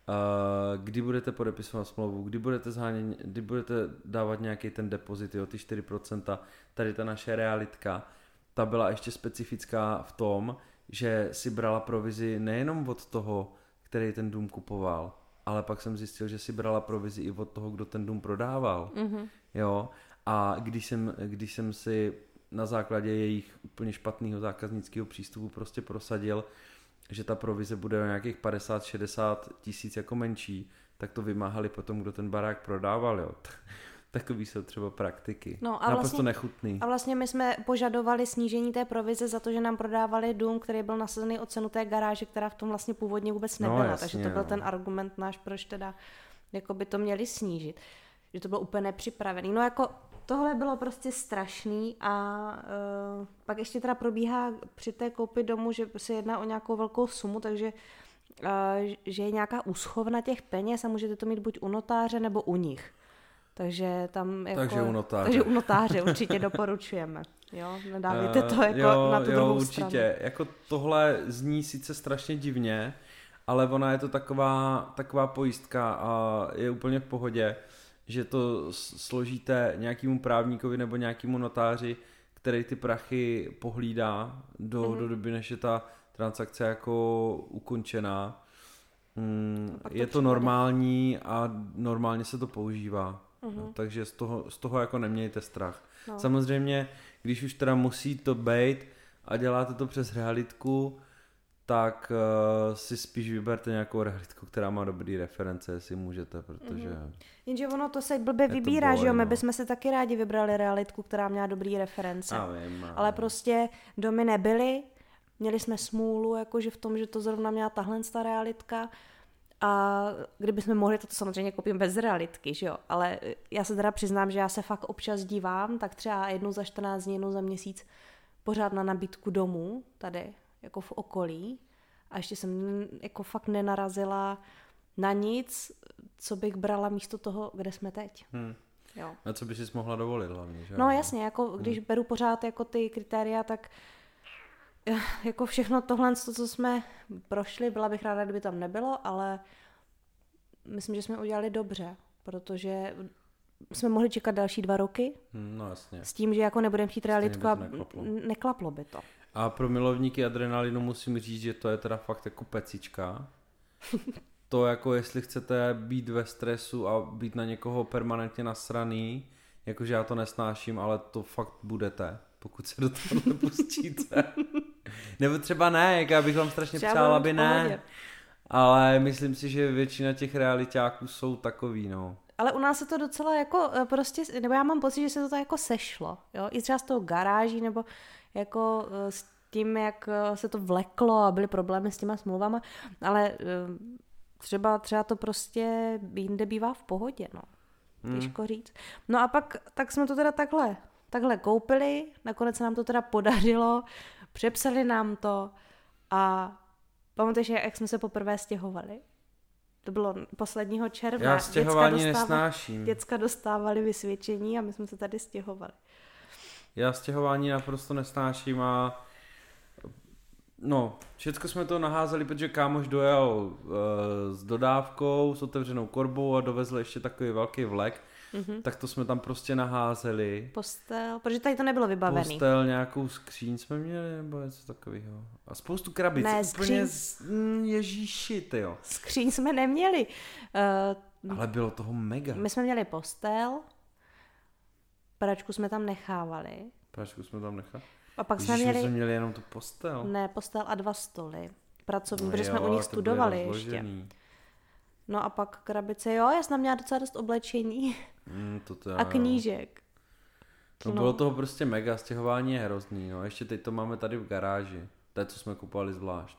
uh, kdy budete podepisovat smlouvu, kdy budete, zhánět, kdy budete dávat nějaký ten depozit, jo, ty 4%, tady ta naše realitka, ta byla ještě specifická v tom, že si brala provizi nejenom od toho, který ten dům kupoval, ale pak jsem zjistil, že si brala provizi i od toho, kdo ten dům prodával. Mm-hmm. Jo, a když jsem, když jsem si na základě jejich úplně špatného zákaznického přístupu prostě prosadil, že ta provize bude o nějakých 50-60 tisíc jako menší, tak to vymáhali potom, kdo ten barák prodával, jo. Takový jsou třeba praktiky. No a Naprosto vlastně, nechutný. A vlastně my jsme požadovali snížení té provize za to, že nám prodávali dům, který byl nasazený o cenu té garáže, která v tom vlastně původně vůbec no, nebyla. No, jasně, takže to byl no. ten argument náš, proč teda jako by to měli snížit. Že to bylo úplně nepřipravený. No jako tohle bylo prostě strašný a uh, pak ještě teda probíhá při té koupi domu, že se jedná o nějakou velkou sumu, takže uh, že je nějaká úschovna těch peněz a můžete to mít buď u notáře nebo u nich. Takže tam jako... Takže u notáře. Takže u notáře určitě doporučujeme. Jo, nedávejte to jako jo, na tu jo, druhou určitě. stranu. Jako tohle zní sice strašně divně, ale ona je to taková, taková pojistka a je úplně v pohodě, že to složíte nějakému právníkovi nebo nějakému notáři, který ty prachy pohlídá do, mm-hmm. do doby, než je ta transakce jako ukončená. Mm, je to normální a normálně se to používá. Uh-huh. No, takže z toho, z toho jako nemějte strach. No. Samozřejmě, když už teda musí to být a děláte to přes realitku, tak uh, si spíš vyberte nějakou realitku, která má dobrý reference, jestli můžete, protože... Mm-hmm. Jenže ono to se blbě vybírá, že jo? My no. bychom si taky rádi vybrali realitku, která měla dobrý reference. Já vím, já Ale prostě domy nebyly, měli jsme smůlu, jakože v tom, že to zrovna měla tahle ta realitka a kdybychom mohli, to, to samozřejmě koupím bez realitky, že jo? Ale já se teda přiznám, že já se fakt občas dívám, tak třeba jednou za 14 dní, jednou za měsíc pořád na nabídku domů, tady, jako v okolí. A ještě jsem jako fakt nenarazila na nic, co bych brala místo toho, kde jsme teď. Hmm. Jo. A co by si mohla dovolit hlavně, že? No jasně, jako když hmm. beru pořád jako ty kritéria, tak jako všechno tohle, co jsme prošli, byla bych ráda, kdyby tam nebylo, ale myslím, že jsme udělali dobře, protože jsme mohli čekat další dva roky. Hmm, no jasně. S tím, že jako nebudeme chtít realitku a neklaplo. neklaplo by to. A pro milovníky adrenalinu musím říct, že to je teda fakt jako pecička. to jako jestli chcete být ve stresu a být na někoho permanentně nasraný, jakože já to nesnáším, ale to fakt budete, pokud se do toho nepustíte. Nebo třeba ne, jak já bych vám strašně třeba přál, aby ne. Ale myslím si, že většina těch realitáků jsou takový, no. Ale u nás se to docela jako eh, prostě, nebo já mám pocit, že se to tak jako sešlo, jo, i třeba z toho garáží, nebo jako eh, s tím, jak eh, se to vleklo a byly problémy s těma smlouvama, ale třeba, třeba to prostě jinde bývá v pohodě, no. Hmm. Těžko říct. No a pak, tak jsme to teda takhle, takhle koupili, nakonec se nám to teda podařilo, přepsali nám to a pamatuješ, jak jsme se poprvé stěhovali? To bylo posledního června. Já stěhování děcka nesnáším. Děcka dostávali vysvědčení a my jsme se tady stěhovali. Já stěhování naprosto nesnáším a no, všechno jsme to naházeli, protože kámoš dojel uh, s dodávkou, s otevřenou korbou a dovezl ještě takový velký vlek mm-hmm. tak to jsme tam prostě naházeli. Postel, protože tady to nebylo vybavený. Postel, nějakou skříň jsme měli, nebo něco takového. A spoustu krabic. Ne, skříň... Z... Mm, ježíši, ty jo. Skříň jsme neměli. Uh, Ale bylo toho mega. My jsme měli postel, pračku jsme tam nechávali. Pračku jsme tam nechali? A pak Ježíš, jsme měli... jsme měli jenom tu postel. Ne, postel a dva stoly. Pracovní, no protože jo, jsme u nich studovali ještě. No a pak krabice, jo, já jsem měla docela dost oblečení. Mm, to to a knížek. No, no bylo toho prostě mega, stěhování je hrozný, no. Ještě teď to máme tady v garáži. To je, co jsme kupovali zvlášť.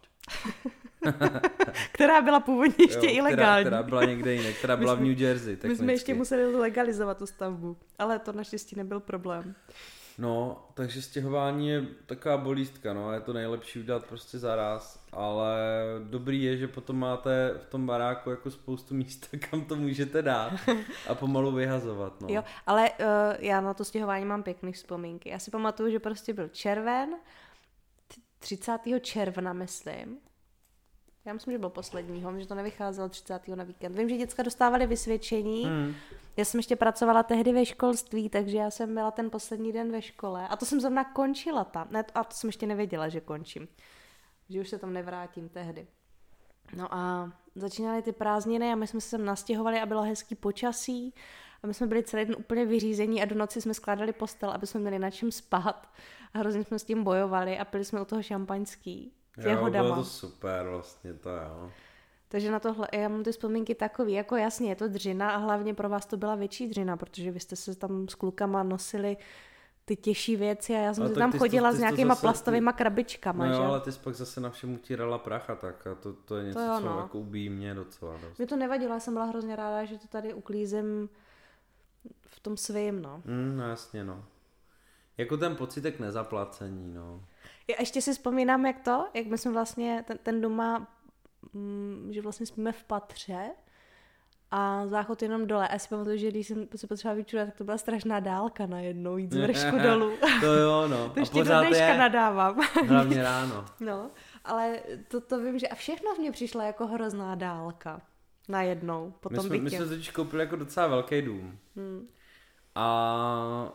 která byla původně ještě jo, ilegální. Která, která byla někde jiné, která byla v New Jersey. My jsme ještě museli legalizovat tu stavbu, ale to naštěstí nebyl problém. No, takže stěhování je taková bolístka, no, je to nejlepší udělat prostě zaraz, ale dobrý je, že potom máte v tom baráku jako spoustu místa, kam to můžete dát a pomalu vyhazovat, no. Jo, ale uh, já na to stěhování mám pěkný vzpomínky. Já si pamatuju, že prostě byl červen, 30. června, myslím, já myslím, že byl posledního, že to nevycházelo 30. na víkend. Vím, že děcka dostávali vysvědčení. Hmm. Já jsem ještě pracovala tehdy ve školství, takže já jsem byla ten poslední den ve škole. A to jsem zrovna končila tam. Ne, a to jsem ještě nevěděla, že končím. Že už se tam nevrátím tehdy. No a začínaly ty prázdniny a my jsme se sem nastěhovali a bylo hezký počasí. A my jsme byli celý den úplně vyřízení a do noci jsme skládali postel, aby jsme měli na čem spát. A hrozně jsme s tím bojovali a pili jsme u toho šampaňský jo, bylo to super vlastně, to jo. Takže na tohle, já mám ty vzpomínky takový, jako jasně je to dřina a hlavně pro vás to byla větší dřina, protože vy jste se tam s klukama nosili ty těžší věci a já jsem si tam chodila to, s nějakýma zase, plastovými krabičkama, no jo, že? ale ty jsi pak zase na všem utírala prach a tak a to, to je něco, to jo, no. co jako ubíjí mě docela dost. Mě to nevadilo, já jsem byla hrozně ráda, že to tady uklízím v tom svým, no. Mm, no jasně, no. Jako ten pocitek nezaplacení, no. Já ještě si vzpomínám, jak to, jak my jsme vlastně, ten, ten doma, mm, že vlastně spíme v patře a záchod jenom dole. A já si pamatuju, že když jsem se potřebovala vyčurat, tak to byla strašná dálka najednou, jít z vršku dolů. to jo, no. to ještě do dneška je... nadávám. Hlavně ráno. no, ale to, to vím, že a všechno v mě přišla jako hrozná dálka. Najednou, po my tom jsme, bytě. My jsme totiž koupili jako docela velký dům. Hmm. A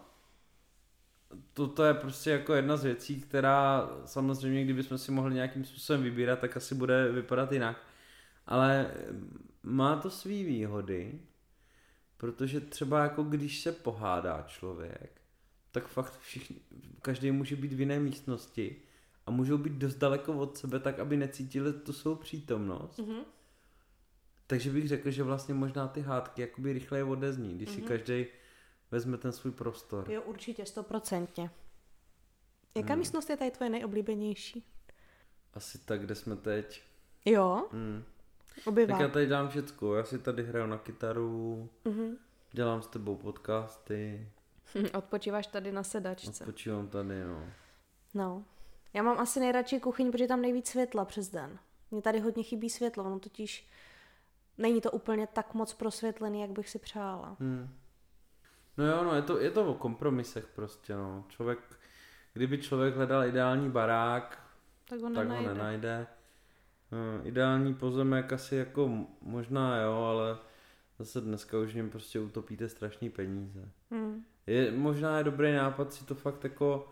toto je prostě jako jedna z věcí, která samozřejmě, kdybychom si mohli nějakým způsobem vybírat, tak asi bude vypadat jinak. Ale má to svý výhody, protože třeba jako když se pohádá člověk, tak fakt všichni, každý může být v jiné místnosti a můžou být dost daleko od sebe, tak aby necítili tu svou přítomnost. Mm-hmm. Takže bych řekl, že vlastně možná ty hádky jakoby rychleji odezní, když mm-hmm. si mhm. každý vezme ten svůj prostor. Jo, určitě, stoprocentně. Jaká hmm. místnost je tady tvoje nejoblíbenější? Asi tak, kde jsme teď. Jo? Hmm. Obyvá. Tak já tady dělám všecko. Já si tady hraju na kytaru, mm-hmm. dělám s tebou podcasty. Odpočíváš tady na sedačce. Odpočívám tady, no. No. Já mám asi nejradši kuchyň, protože tam nejvíc světla přes den. Mně tady hodně chybí světlo, ono totiž není to úplně tak moc prosvětlený, jak bych si přála. Hmm. No jo, no je to, je to o kompromisech prostě, no. Člověk, kdyby člověk hledal ideální barák, tak ho tak nenajde. Ho nenajde. No, ideální pozemek asi jako možná jo, ale zase dneska už něm prostě utopíte strašný peníze. Hmm. Je, možná je dobrý nápad si to fakt jako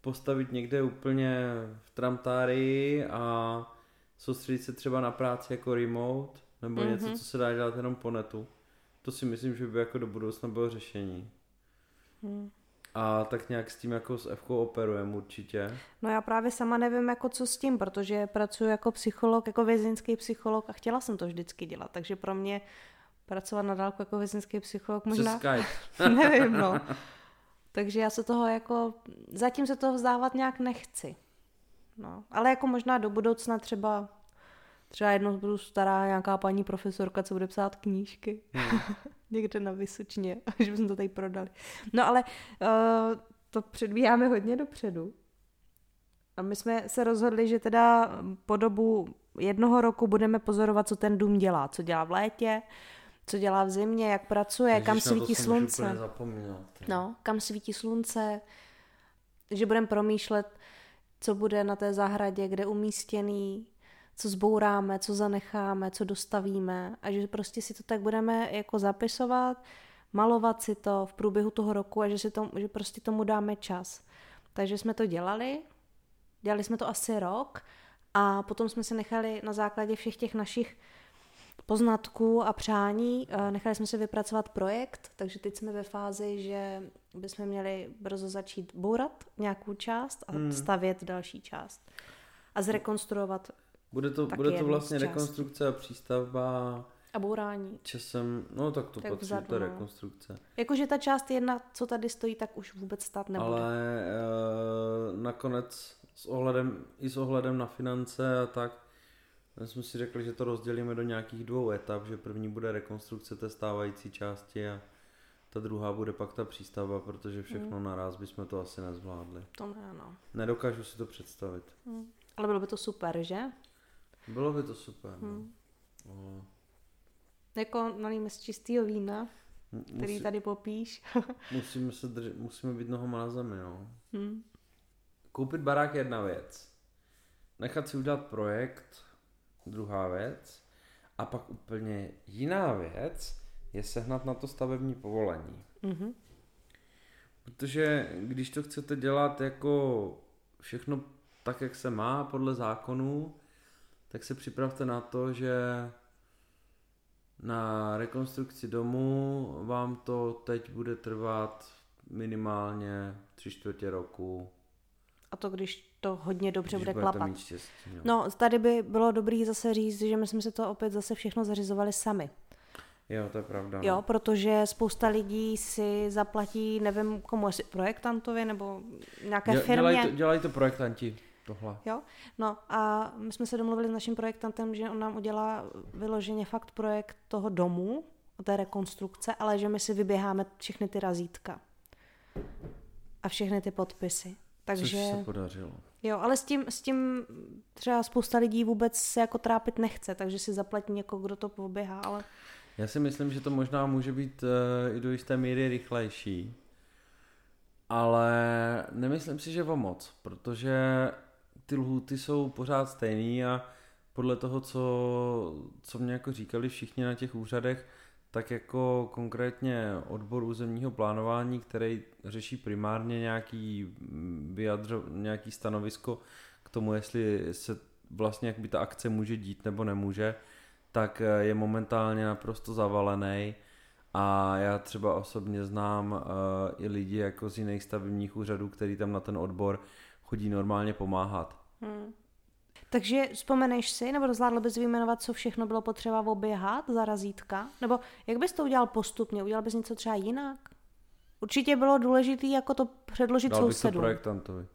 postavit někde úplně v tramtárii a soustředit se třeba na práci jako remote, nebo mm-hmm. něco, co se dá dělat jenom po netu. To si myslím, že by jako do budoucna bylo řešení. Hmm. A tak nějak s tím jako s Evkou operujeme určitě. No já právě sama nevím jako co s tím, protože pracuji jako psycholog, jako vězeňský psycholog a chtěla jsem to vždycky dělat, takže pro mě pracovat na dálku jako vězeňský psycholog možná... Přes Skype. nevím, no. Takže já se toho jako, zatím se toho vzdávat nějak nechci. No, ale jako možná do budoucna třeba Třeba jednou budu stará nějaká paní profesorka, co bude psát knížky. Hmm. Někde na Vysočně, až bychom to tady prodali. No ale uh, to předbíháme hodně dopředu. A my jsme se rozhodli, že teda po dobu jednoho roku budeme pozorovat, co ten dům dělá. Co dělá v létě, co dělá v zimě, jak pracuje, Ježiš, kam svítí slunce. No, kam svítí slunce. Že budeme promýšlet, co bude na té zahradě, kde umístěný, co zbouráme, co zanecháme, co dostavíme a že prostě si to tak budeme jako zapisovat, malovat si to v průběhu toho roku a že, si to, že prostě tomu dáme čas. Takže jsme to dělali, dělali jsme to asi rok a potom jsme se nechali na základě všech těch našich poznatků a přání, eh, nechali jsme si vypracovat projekt, takže teď jsme ve fázi, že bychom měli brzo začít bourat nějakou část a hmm. stavět další část. A zrekonstruovat bude to, bude to vlastně rekonstrukce a přístavba. A bourání. Časem, no tak to tak patří vzadu, ta no. rekonstrukce. Jakože ta část jedna, co tady stojí, tak už vůbec stát nebude. Ale e, nakonec s ohledem, i s ohledem na finance a tak, My jsme si řekli, že to rozdělíme do nějakých dvou etap, že první bude rekonstrukce té stávající části a ta druhá bude pak ta přístavba, protože všechno mm. naraz bychom to asi nezvládli. To ne, no. Nedokážu si to představit. Mm. Ale bylo by to super, že? Bylo by to super, no. mm. no. Jako nalíme z čistého vína, který Musí... tady popíš. musíme, se drž... musíme být nohama na zemi, no. Mm. Koupit barák je jedna věc. Nechat si udělat projekt, druhá věc. A pak úplně jiná věc je sehnat na to stavební povolení. Mm-hmm. Protože když to chcete dělat jako všechno tak, jak se má podle zákonů, tak se připravte na to, že na rekonstrukci domu vám to teď bude trvat minimálně tři čtvrtě roku. A to když to hodně dobře když bude klapat. Mít štěstí, jo. No, tady by bylo dobrý zase říct, že my jsme si to opět zase všechno zařizovali sami. Jo, to je pravda. No. Jo, protože spousta lidí si zaplatí, nevím komu, jestli projektantovi nebo nějaké Děl, firmě. Dělají to, dělají to projektanti. Tohle. Jo, no a my jsme se domluvili s naším projektantem, že on nám udělá vyloženě fakt projekt toho domu, té rekonstrukce, ale že my si vyběháme všechny ty razítka a všechny ty podpisy. Takže, Což se podařilo. Jo, ale s tím, s tím třeba spousta lidí vůbec se jako trápit nechce, takže si zaplatí někoho, kdo to poběhá, ale... Já si myslím, že to možná může být uh, i do jisté míry rychlejší, ale nemyslím si, že o moc, protože ty lhuty jsou pořád stejný a podle toho, co, co mě jako říkali všichni na těch úřadech, tak jako konkrétně odbor územního plánování, který řeší primárně nějaký, vyjadřo, nějaký stanovisko k tomu, jestli se vlastně jak by ta akce může dít nebo nemůže, tak je momentálně naprosto zavalený a já třeba osobně znám uh, i lidi jako z jiných stavebních úřadů, který tam na ten odbor chodí normálně pomáhat. Hmm. Takže vzpomeneš si, nebo zvládl bys vyjmenovat, co všechno bylo potřeba oběhat za razítka? Nebo jak bys to udělal postupně? Udělal bys něco třeba jinak? Určitě bylo důležité jako to předložit Dal sousedům. Dal to projektantovi.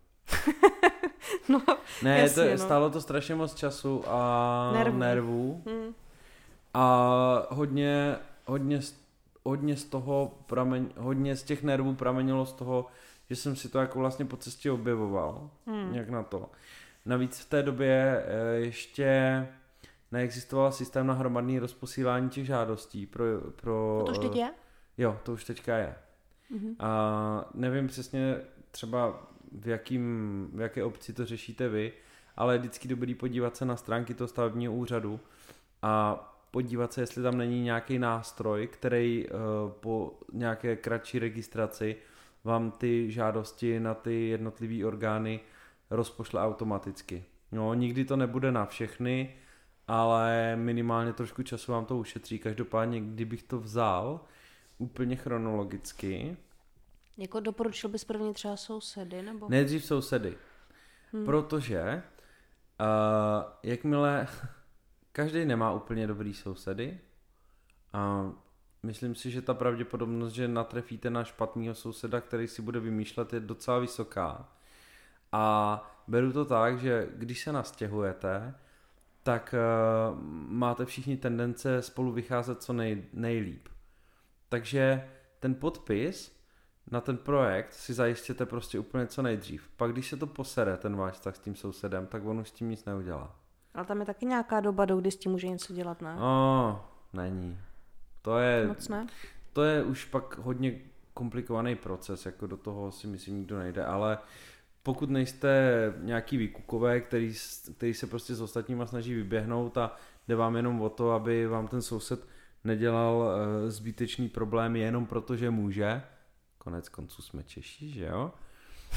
no, ne, jasně, to, no. stálo to strašně moc času a nervů. nervů. Hmm. A hodně, hodně, hodně z toho pramen, hodně z těch nervů pramenilo z toho, že jsem si to jako vlastně po cestě objevoval, hmm. jak na to. Navíc v té době eh, ještě neexistoval systém na hromadné rozposílání těch žádostí pro... pro a to už teď je? Jo, to už teďka je. Mm-hmm. A nevím přesně třeba v, jakým, v jaké obci to řešíte vy, ale je vždycky dobrý podívat se na stránky toho stavebního úřadu a podívat se, jestli tam není nějaký nástroj, který uh, po nějaké kratší registraci vám ty žádosti na ty jednotlivé orgány rozpošle automaticky. No, nikdy to nebude na všechny, ale minimálně trošku času vám to ušetří. Každopádně, kdybych to vzal úplně chronologicky. Jako doporučil bys prvně třeba sousedy? Nebo? Nejdřív sousedy. Hmm. Protože uh, jakmile každý nemá úplně dobrý sousedy a myslím si, že ta pravděpodobnost, že natrefíte na špatného souseda, který si bude vymýšlet, je docela vysoká. A beru to tak, že když se nastěhujete, tak uh, máte všichni tendence spolu vycházet co nej, nejlíp. Takže ten podpis na ten projekt si zajistěte prostě úplně co nejdřív. Pak když se to posere, ten váš vztah s tím sousedem, tak on už s tím nic neudělá. Ale tam je taky nějaká doba, do kdy s tím může něco dělat, ne? No, není. To je... Moc ne? To je už pak hodně komplikovaný proces, jako do toho si myslím nikdo nejde, ale pokud nejste nějaký výkukové, který, který se prostě s ostatníma snaží vyběhnout a jde vám jenom o to, aby vám ten soused nedělal uh, zbytečný problém jenom proto, že může, konec konců jsme Češi, že jo,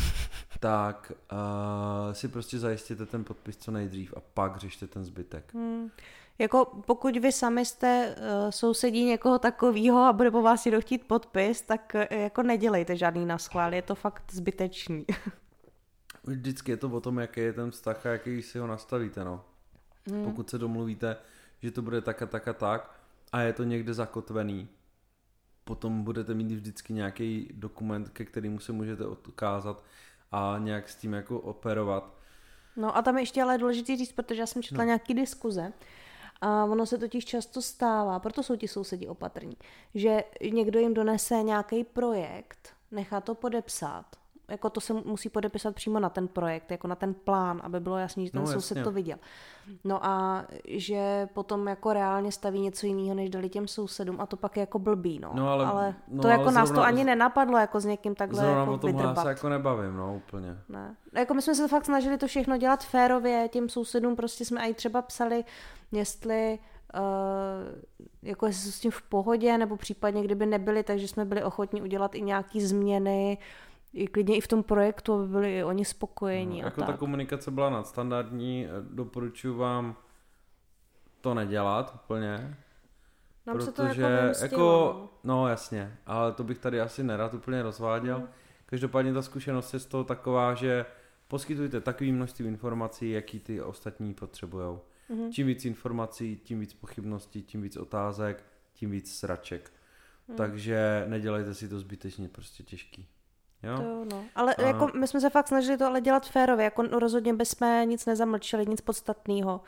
tak uh, si prostě zajistěte ten podpis co nejdřív a pak řešte ten zbytek. Hmm. Jako pokud vy sami jste uh, sousedí někoho takového a bude po vás někdo chtít podpis, tak uh, jako nedělejte žádný naschvál, je to fakt zbytečný. Vždycky je to o tom, jaký je ten vztah a jaký si ho nastavíte, no. Hmm. Pokud se domluvíte, že to bude tak a tak a tak a je to někde zakotvený, potom budete mít vždycky nějaký dokument, ke kterému se můžete odkázat a nějak s tím jako operovat. No a tam je ještě ale důležitý říct, protože já jsem četla no. nějaký diskuze, a ono se totiž často stává, proto jsou ti sousedi opatrní, že někdo jim donese nějaký projekt, nechá to podepsat jako to se musí podepisat přímo na ten projekt, jako na ten plán, aby bylo jasný, že ten no, soused to viděl. No a že potom jako reálně staví něco jiného, než dali těm sousedům a to pak je jako blbý, no. no ale, ale no, to jako ale nás zrovna, to ani nenapadlo, jako s někým takhle zrovna jako o tomhle já se jako nebavím, no úplně. Ne. Jako my jsme se to fakt snažili to všechno dělat férově, těm sousedům prostě jsme i třeba psali, jestli Uh, jako jestli jsou s tím v pohodě, nebo případně kdyby nebyli, takže jsme byli ochotní udělat i nějaký změny, i klidně i v tom projektu, aby byli i oni spokojení. No, jako a ta tak. komunikace byla nadstandardní, doporučuji vám to nedělat úplně. Nám protože, se to jako jako, no. no jasně, ale to bych tady asi nerad úplně rozváděl. Mm. Každopádně ta zkušenost je z toho taková, že poskytujte takové množství informací, jaký ty ostatní potřebují. Mhm. Čím víc informací, tím víc pochybností, tím víc otázek, tím víc sraček. Mm. Takže nedělejte si to zbytečně prostě těžký. Jo? To, no. Ale A- jako my jsme se fakt snažili to ale dělat férově, jako rozhodně bez jsme nic nezamlčeli, nic podstatného.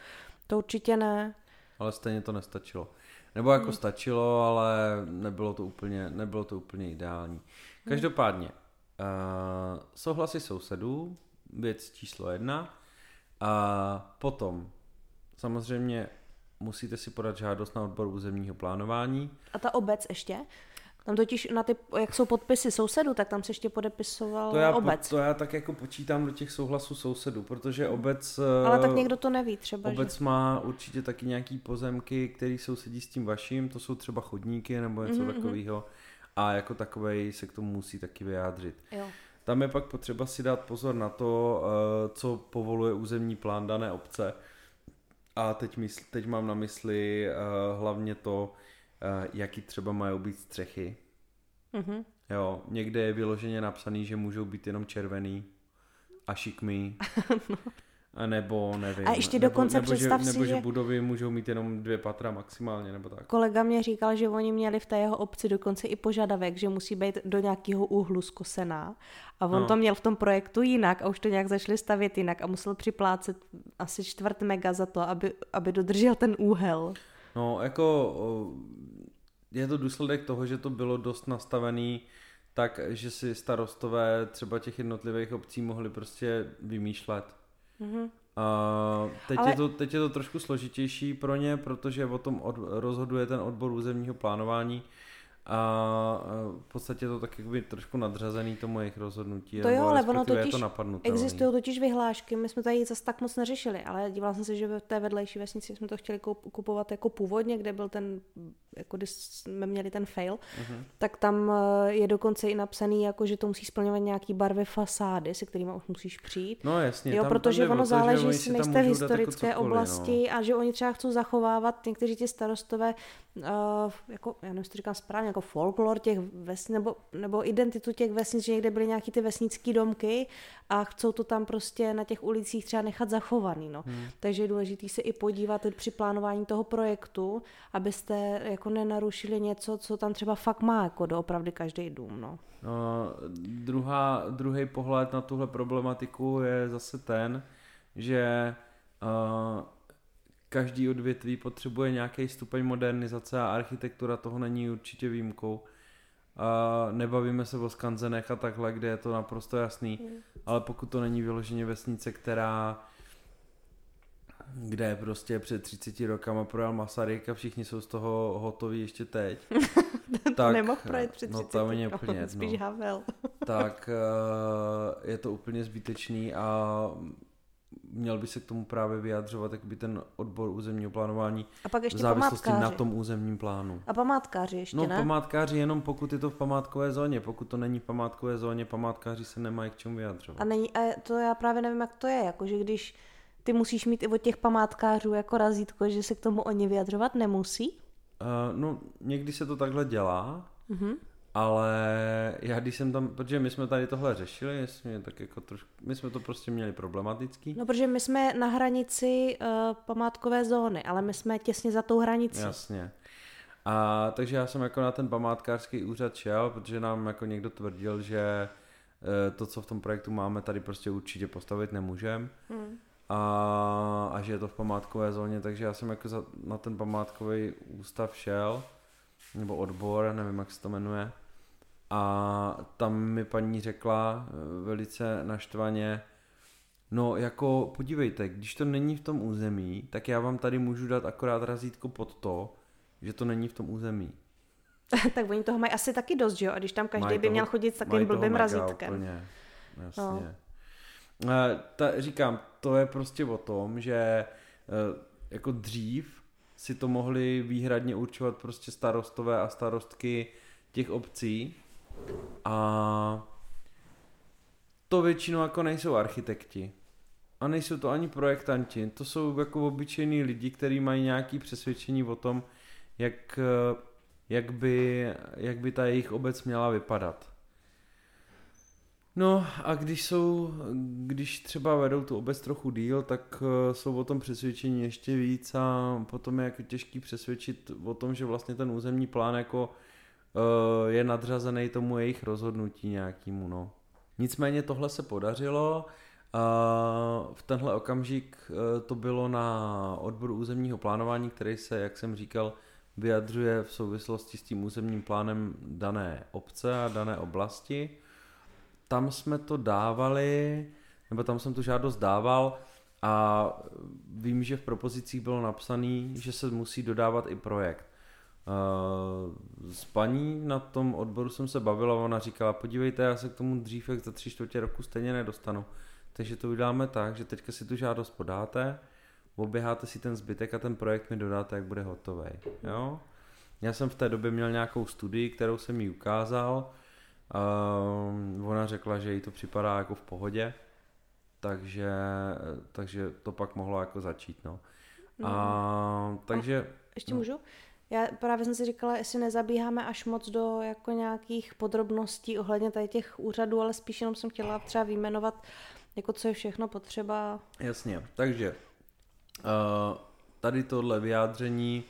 To určitě ne. Ale stejně to nestačilo. Nebo jako stačilo, ale nebylo to úplně, nebylo to úplně ideální. Každopádně, uh, souhlasy sousedů, věc číslo jedna. A potom, samozřejmě, musíte si podat žádost na odbor územního plánování. A ta obec ještě? Tam totiž na ty, jak jsou podpisy sousedů, tak tam se ještě podepisoval To já, po, obec. to já tak jako počítám do těch souhlasů sousedů, protože obec... Ale eh, tak někdo to neví třeba, Obec že... má určitě taky nějaký pozemky, které sousedí s tím vaším, to jsou třeba chodníky nebo něco Mhm, mm-hmm. takového. A jako takovej se k tomu musí taky vyjádřit. Jo. Tam je pak potřeba si dát pozor na to, eh, co povoluje územní plán dané obce. A teď, mysl, teď mám na mysli eh, hlavně to, eh, jaký třeba mají být střechy. Mhm. Jo, někde je vyloženě napsaný, že můžou být jenom červený a šikmý. A nebo nevím. A ještě nebo, dokonce nebo, že, představ si, nebo, že že- budovy můžou mít jenom dvě patra maximálně, nebo tak. Kolega mě říkal, že oni měli v té jeho obci dokonce i požadavek, že musí být do nějakého úhlu zkosená. A on No. no. to měl v tom projektu jinak a už to nějak začali stavět jinak a musel připlácet asi čtvrt mega za to, aby, aby dodržel ten úhel. No, jako je to důsledek toho, že to bylo dost nastavený tak, že si starostové třeba těch jednotlivých obcí mohli prostě vymýšlet. Mhm. A teď, Ale- je to, teď je to trošku složitější pro ně, protože o tom od, rozhoduje ten odbor územního plánování a v podstatě je to tak jakoby trošku nadřazený tomu jejich rozhodnutí. To jo, ale ono totiž je to. Existují totiž vyhlášky, my jsme tady zase tak moc neřešili, ale dívala jsem se, že v té vedlejší vesnici jsme to chtěli kupovat jako původně, kde byl ten, jako když jsme měli ten fail, Mhm. tak tam eh, je dokonce i napsaný, jako, že to musí splňovat nějaký barvy fasády, se kterými už musíš přijít. No jasně, jo, tam, protože tam ono to, záleží, jestli nejste v jako historické cokoliv, oblasti No. a že oni třeba chcou zachovávat někteří ti starostové, uh, jako, já nevím, jestli to říkám správně, jako folklor těch vesnic, nebo, nebo identitu těch vesnic, že někde byly nějaký ty vesnické domky a chcou to tam prostě na těch ulicích třeba nechat zachovaný, no. Hmm. Takže je důležité se i podívat při plánování toho projektu, abyste jako nenarušili něco, co tam třeba fakt má jako doopravdy každý dům, no. No, druhá, druhý pohled na tuhle problematiku je zase ten, že uh, každý odvětví potřebuje nějaký stupeň modernizace a architektura toho není určitě výjimkou. Uh, nebavíme se o skanzenech a takhle, kde je to naprosto jasný, ale pokud to není vyloženě vesnice, která kde prostě před 30 rokama projel Masaryk a všichni jsou z toho hotoví ještě teď. tak, nemohl projít před no 30 to je rokama, úplně jedno spíš Havel. tak eh, je to úplně zbytečný a měl by se k tomu právě vyjadřovat by ten odbor územního plánování A pak v ještě závislosti památkáři. na tom územním plánu. A památkáři ještě, No ne? památkáři jenom pokud je to v památkové zóně, pokud to není v památkové zóně, památkáři se nemají k čemu vyjadřovat. A, není, a to já právě nevím, jak to je, jakože když ty musíš mít i od těch památkářů jako razítko, že se k tomu oni vyjadřovat nemusí. Uh, no někdy se to takhle dělá, Mhm. ale já když jsem tam, protože my jsme tady tohle řešili, jsme tak jako trošku, my jsme to prostě měli problematický. No, protože my jsme na hranici uh, památkové zóny, ale my jsme těsně za tou hranicí. Jasně. A takže já jsem jako na ten památkářský úřad šel, protože nám jako někdo tvrdil, že eh, to, co v tom projektu máme, tady prostě určitě postavit nemůžem. Hmm. A, a že je to v památkové zóně, takže já jsem jako za, na ten památkový ústav šel, nebo odbor, nevím, jak se to jmenuje. A tam mi paní řekla eh, velice naštvaně, no jako podívejte, když to není v tom území, tak já vám tady můžu dát akorát razítko pod to, že to není v tom území. tak oni toho mají asi taky dost, že jo? A když tam každý mají by toho, měl chodit s takovým blbým razítkem. Úplně, jasně. No. Ta, říkám, to je prostě o tom, že eh, jako dřív si to mohli výhradně určovat prostě starostové a starostky těch obcí a to většinou jako nejsou architekti. A nejsou to ani projektanti, to jsou jako obyčejní lidi, kteří mají nějaké přesvědčení o tom, jak, jak, by, jak by ta jejich obec měla vypadat. No a když jsou, když třeba vedou tu obec trochu díl, tak eh, jsou o tom přesvědčení ještě víc a potom je jako těžký přesvědčit o tom, že vlastně ten územní plán jako uh, je nadřazený tomu jejich rozhodnutí nějakému, no. Nicméně tohle se podařilo, v tenhle okamžik uh, to bylo na odboru územního plánování, který se, jak jsem říkal, vyjadřuje v souvislosti s tím územním plánem dané obce a dané oblasti tam jsme to dávali, nebo tam jsem tu žádost dával a vím, že v propozicích bylo napsané, že se musí dodávat i projekt. Eh, s paní na tom odboru jsem se bavila, ona říkala, podívejte, já se k tomu dřív jak za tři čtvrtě roku stejně nedostanu. Takže to uděláme tak, že teďka si tu žádost podáte, oběháte si ten zbytek a ten projekt mi dodáte, jak bude hotový. Jo? Já jsem v té době měl nějakou studii, kterou jsem jí ukázal, Uh, ona řekla, že jí to připadá jako v pohodě, takže, takže to pak mohlo jako začít, no. no. A, takže... A ještě no. můžu? Já právě jsem si říkala, jestli nezabíháme až moc do jako nějakých podrobností ohledně tady těch úřadů, ale spíš jenom jsem chtěla třeba vyjmenovat, jako co je všechno potřeba. Jasně, takže uh, tady tohle vyjádření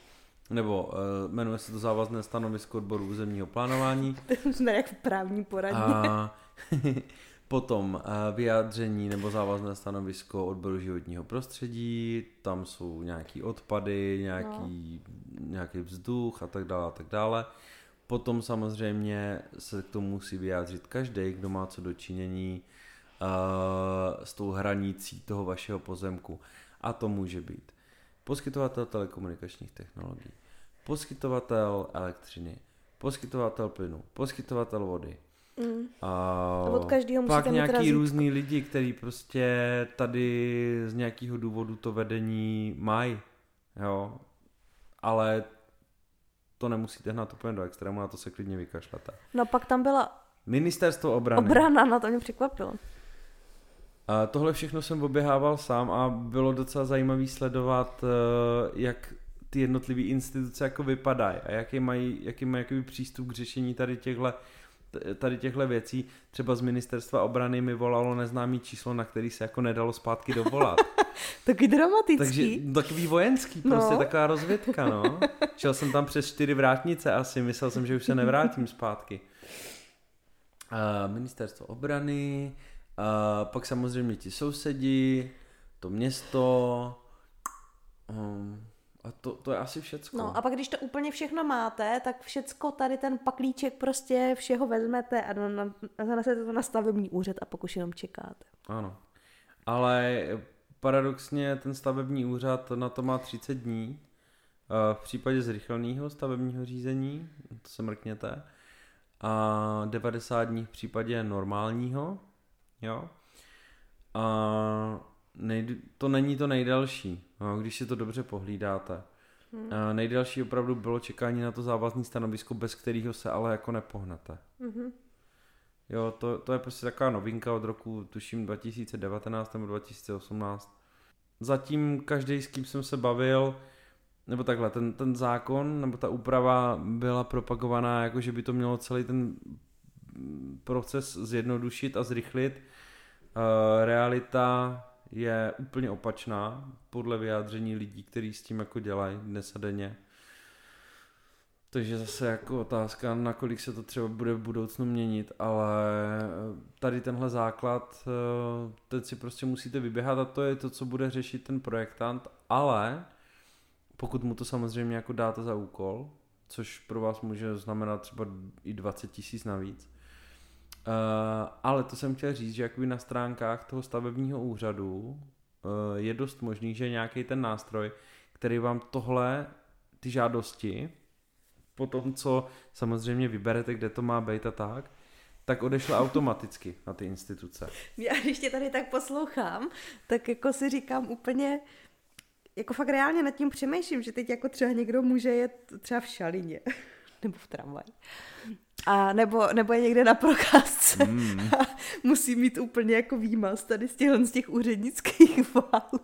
nebo uh, jmenuje se to závazné stanovisko odboru územního plánování. To jsme jak v právní poradně. A potom uh, vyjádření nebo závazné stanovisko odboru životního prostředí, tam jsou nějaký odpady, nějaký, no. nějaký vzduch a tak dále a tak dále. Potom samozřejmě se k tomu musí vyjádřit každý, kdo má co dočinění uh, s tou hranicí toho vašeho pozemku. A to může být poskytovatel telekomunikačních technologií, poskytovatel elektřiny, poskytovatel plynu, poskytovatel vody. Mm. A od každého pak nějaký různý lidi, kteří prostě tady z nějakého důvodu to vedení mají, jo, ale to nemusíte hnát úplně do extrému, na to se klidně vykašlete. No pak tam byla Ministerstvo obrany. Obrana, na to mě překvapilo. A tohle všechno jsem oběhával sám a bylo docela zajímavý sledovat, eh, jak ty jednotlivé instituce jako vypadají a jaký mají, jaký mají jaký přístup k řešení tady těchto tady těchto věcí. Třeba z ministerstva obrany mi volalo neznámý číslo, na který se jako nedalo zpátky dovolat. Taky dramatický. Takže takový vojenský, prostě no. taková rozvědka, no. Šel jsem tam přes čtyři vrátnice asi, myslel jsem, že už se nevrátím zpátky. Uh, ministerstvo obrany, a pak samozřejmě ti sousedi, to město, um, a to, to je asi všecko. No a pak když to úplně všechno máte, tak všecko tady ten paklíček prostě všeho vezmete a zanesete to na stavební úřad a pak už jenom čekáte. Ano. Ale paradoxně ten stavební úřad na to má 30 dní. V případě zrychleného stavebního řízení, to se mrkněte, a 90 dní v případě normálního, Jo? A nej, to není to nejdelší, no, když si to dobře pohlídáte. Hmm. A nejdelší opravdu bylo čekání na to závazné stanovisko, bez kterého se ale jako nepohnete. Hmm. Jo, to, to je prostě taková novinka od roku, tuším, 2019 nebo 2018. Zatím každý, s kým jsem se bavil, nebo takhle, ten, ten zákon, nebo ta úprava byla propagovaná, jako že by to mělo celý ten proces zjednodušit a zrychlit. Uh, realita je úplně opačná podle vyjádření lidí, kteří s tím jako dělají dnes a denně. Takže zase jako otázka, nakolik se to třeba bude v budoucnu měnit, ale tady tenhle základ, eh, teď si prostě musíte vyběhat a to je to, co bude řešit ten projektant, ale pokud mu to samozřejmě jako dáte za úkol, což pro vás může znamenat třeba i 20 tisíc navíc, Uh, ale to jsem chtěl říct, že jakoby na stránkách toho stavebního úřadu uh, je dost možný, že nějaký ten nástroj, který vám tohle, ty žádosti, po tom, co samozřejmě vyberete, kde to má být a tak, tak odešla automaticky na ty instituce. Já když tě tady tak poslouchám, tak jako si říkám úplně, jako fakt reálně nad tím přemýšlím, že teď jako třeba někdo může jet třeba v šalině nebo v tramvaji. A nebo, nebo je někde na procházce mm. a musí mít úplně jako výmaz tady z těch, z těch úřednických válů.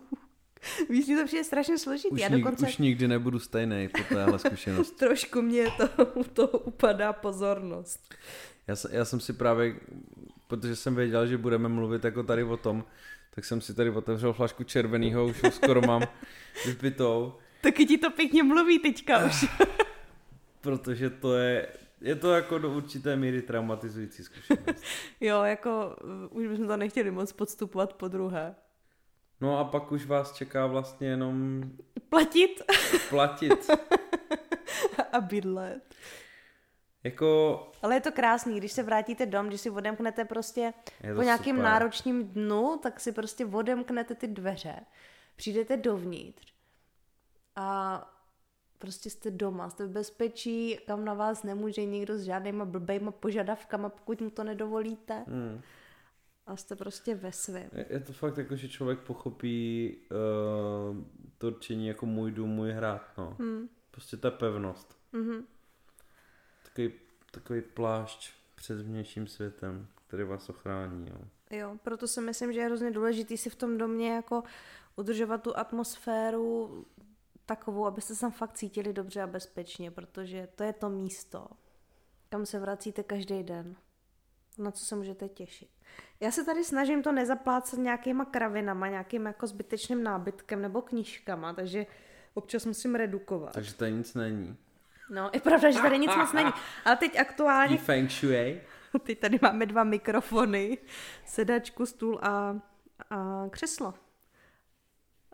Víš, mi to přijde strašně složitý. Už, Já nik, dokonce... už nikdy nebudu stejný po téhle zkušenosti. Trošku mě to, to upadá pozornost. Já, já jsem si právě, protože jsem věděl, že budeme mluvit jako tady o tom, tak jsem si tady otevřel flašku červeného, už ho skoro mám vypitou. Taky ti to pěkně mluví teďka už. protože to je, je to jako do určité míry traumatizující zkušenost. jo, jako uh, už bychom to nechtěli moc podstupovat po druhé. No a pak už vás čeká vlastně jenom... Platit. Platit. a bydlet. Jako... Ale je to krásný, když se vrátíte dom, když si odemknete prostě po nějakém super. náročním dnu, tak si prostě odemknete ty dveře, přijdete dovnitř a prostě jste doma, jste v bezpečí, kam na vás nemůže nikdo s žádnýma blbejma požadavkama, pokud mu to nedovolíte. Hmm. A jste prostě ve svém. Je, je to fakt jako, že člověk pochopí uh, to určení jako můj dům, můj hrad, no. Hmm. Prostě ta pevnost. Hmm. Takový, takový plášť před vnějším světem, který vás ochrání, jo. Jo, proto si myslím, že je hrozně důležitý si v tom domě jako udržovat tu atmosféru takovou, abyste se tam fakt cítili dobře a bezpečně, protože to je to místo, kam se vracíte každý den, na co se můžete těšit. Já se tady snažím to nezaplácat nějakýma kravinama, nějakým jako zbytečným nábytkem nebo knížkama, takže občas musím redukovat. Takže tady nic není. No, je pravda, že tady nic moc není. Ale teď aktuálně... feng shui. Teď tady máme dva mikrofony, sedačku, stůl a, a křeslo.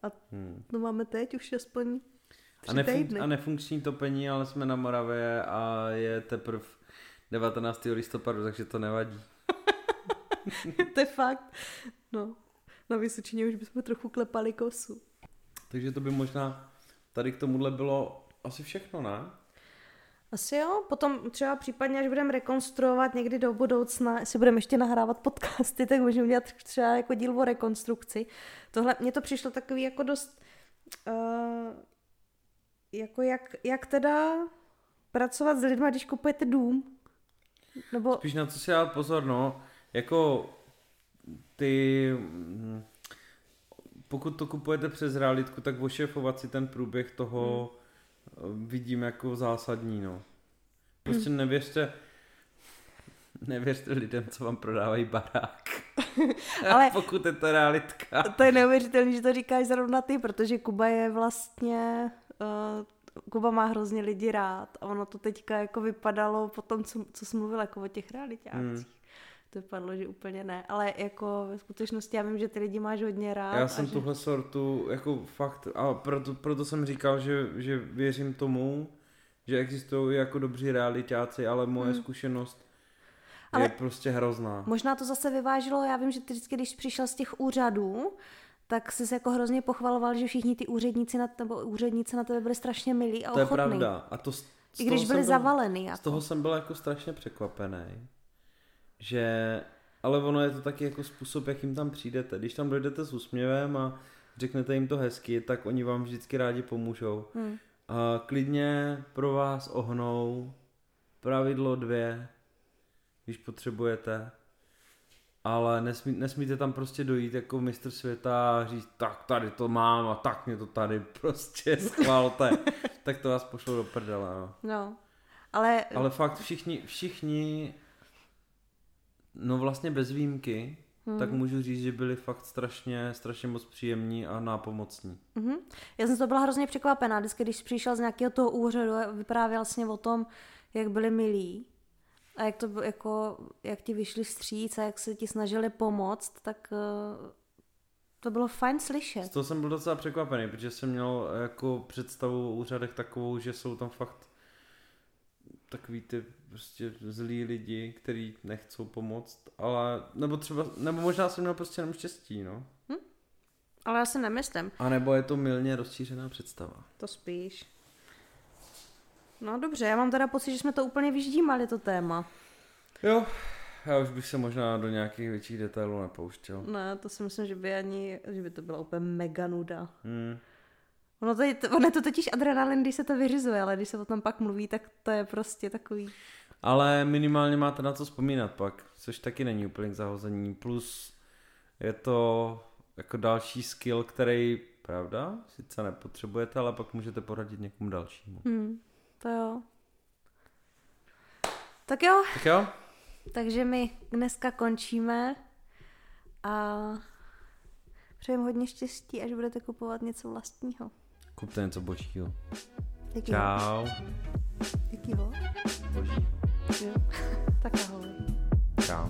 A hmm. to máme teď už aspoň tři a, nefun- týdny. a nefunkční topení, ale jsme na Moravě a je teprve 19. listopadu, takže to nevadí. to je fakt. No, na Vysočině už bychom trochu klepali kosu. Takže to by možná tady k tomuhle bylo asi všechno, ne? Asi jo, potom třeba případně, až budeme rekonstruovat někdy do budoucna, jestli budeme ještě nahrávat podcasty, tak můžeme dělat třeba jako díl o rekonstrukci. Tohle, mně to přišlo takový jako dost, uh, jako jak, jak teda pracovat s lidmi, když kupujete dům. Nebo... Spíš na co si dát pozor, no, jako ty, pokud to kupujete přes realitku, tak ošefovat si ten průběh toho, hmm vidím jako zásadní, no. Prostě nevěřte, nevěřte lidem, co vám prodávají barák. Ale pokud je to realitka. To je neuvěřitelné, že to říkáš zrovna ty, protože Kuba je vlastně... Uh, Kuba má hrozně lidi rád a ono to teďka jako vypadalo po tom, co, co jsi mluvil jako o těch realitácích. Hmm to vypadlo, že úplně ne, ale jako ve skutečnosti já vím, že ty lidi máš hodně rád. Já jsem že... tuhle sortu, jako fakt, a proto, proto jsem říkal, že, že věřím tomu, že existují jako dobří realitáci, ale moje hmm. zkušenost ale je prostě hrozná. Možná to zase vyvážilo, já vím, že ty vždycky, když přišel z těch úřadů, tak jsi se jako hrozně pochvaloval, že všichni ty úředníci na tebe, úředníci na tebe byli strašně milí a ochotní. To je pravda. A to, I když byli zavalený. Jako. Z toho jsem byl jako strašně překvapený že ale ono je to taky jako způsob, jakým tam přijdete. Když tam dojdete s úsměvem a řeknete jim to hezky, tak oni vám vždycky rádi pomůžou. Hmm. A klidně pro vás ohnou pravidlo dvě, když potřebujete. Ale nesmí, nesmíte tam prostě dojít jako mistr světa a říct, tak tady to mám a tak mě to tady prostě schválte. tak to vás pošlo do prdele. No. no. Ale... ale fakt všichni, všichni No vlastně bez výjimky hmm. tak můžu říct, že byli fakt strašně, strašně moc příjemní a nápomocní. Mm-hmm. Já jsem to byla hrozně překvapená, vždycky, když přišel z nějakého toho úřadu a vyprávěl vlastně o tom, jak byli milí a jak, to, jako, jak ti vyšli vstříc a jak se ti snažili pomoct, tak uh, to bylo fajn slyšet. Z toho jsem byl docela překvapený, protože jsem měl jako představu o úřadech takovou, že jsou tam fakt takový ty prostě zlí lidi, kteří nechcou pomoct, ale, nebo třeba, nebo možná jsem měl prostě jenom štěstí, no. Hm? Ale já si nemyslím. A nebo je to milně rozšířená představa. To spíš. No dobře, já mám teda pocit, že jsme to úplně vyždímali, to téma. Jo, já už bych se možná do nějakých větších detailů nepouštěl. Ne, to si myslím, že by ani, že by to byla úplně mega nuda. Hmm. Ono, to je, ono je to totiž adrenalin, když se to vyřizuje, ale když se o tom pak mluví, tak to je prostě takový... Ale minimálně máte na co vzpomínat pak, což taky není úplně k zahození. Plus je to jako další skill, který, pravda, sice nepotřebujete, ale pak můžete poradit někomu dalšímu. Hmm, to jo. Tak jo. Tak jo. Takže my dneska končíme a přejeme hodně štěstí, až budete kupovat něco vlastního. Kupte něco božího. Jakýho? Čau. Jakýho? Boží. Jo. tak ahoj. Čau.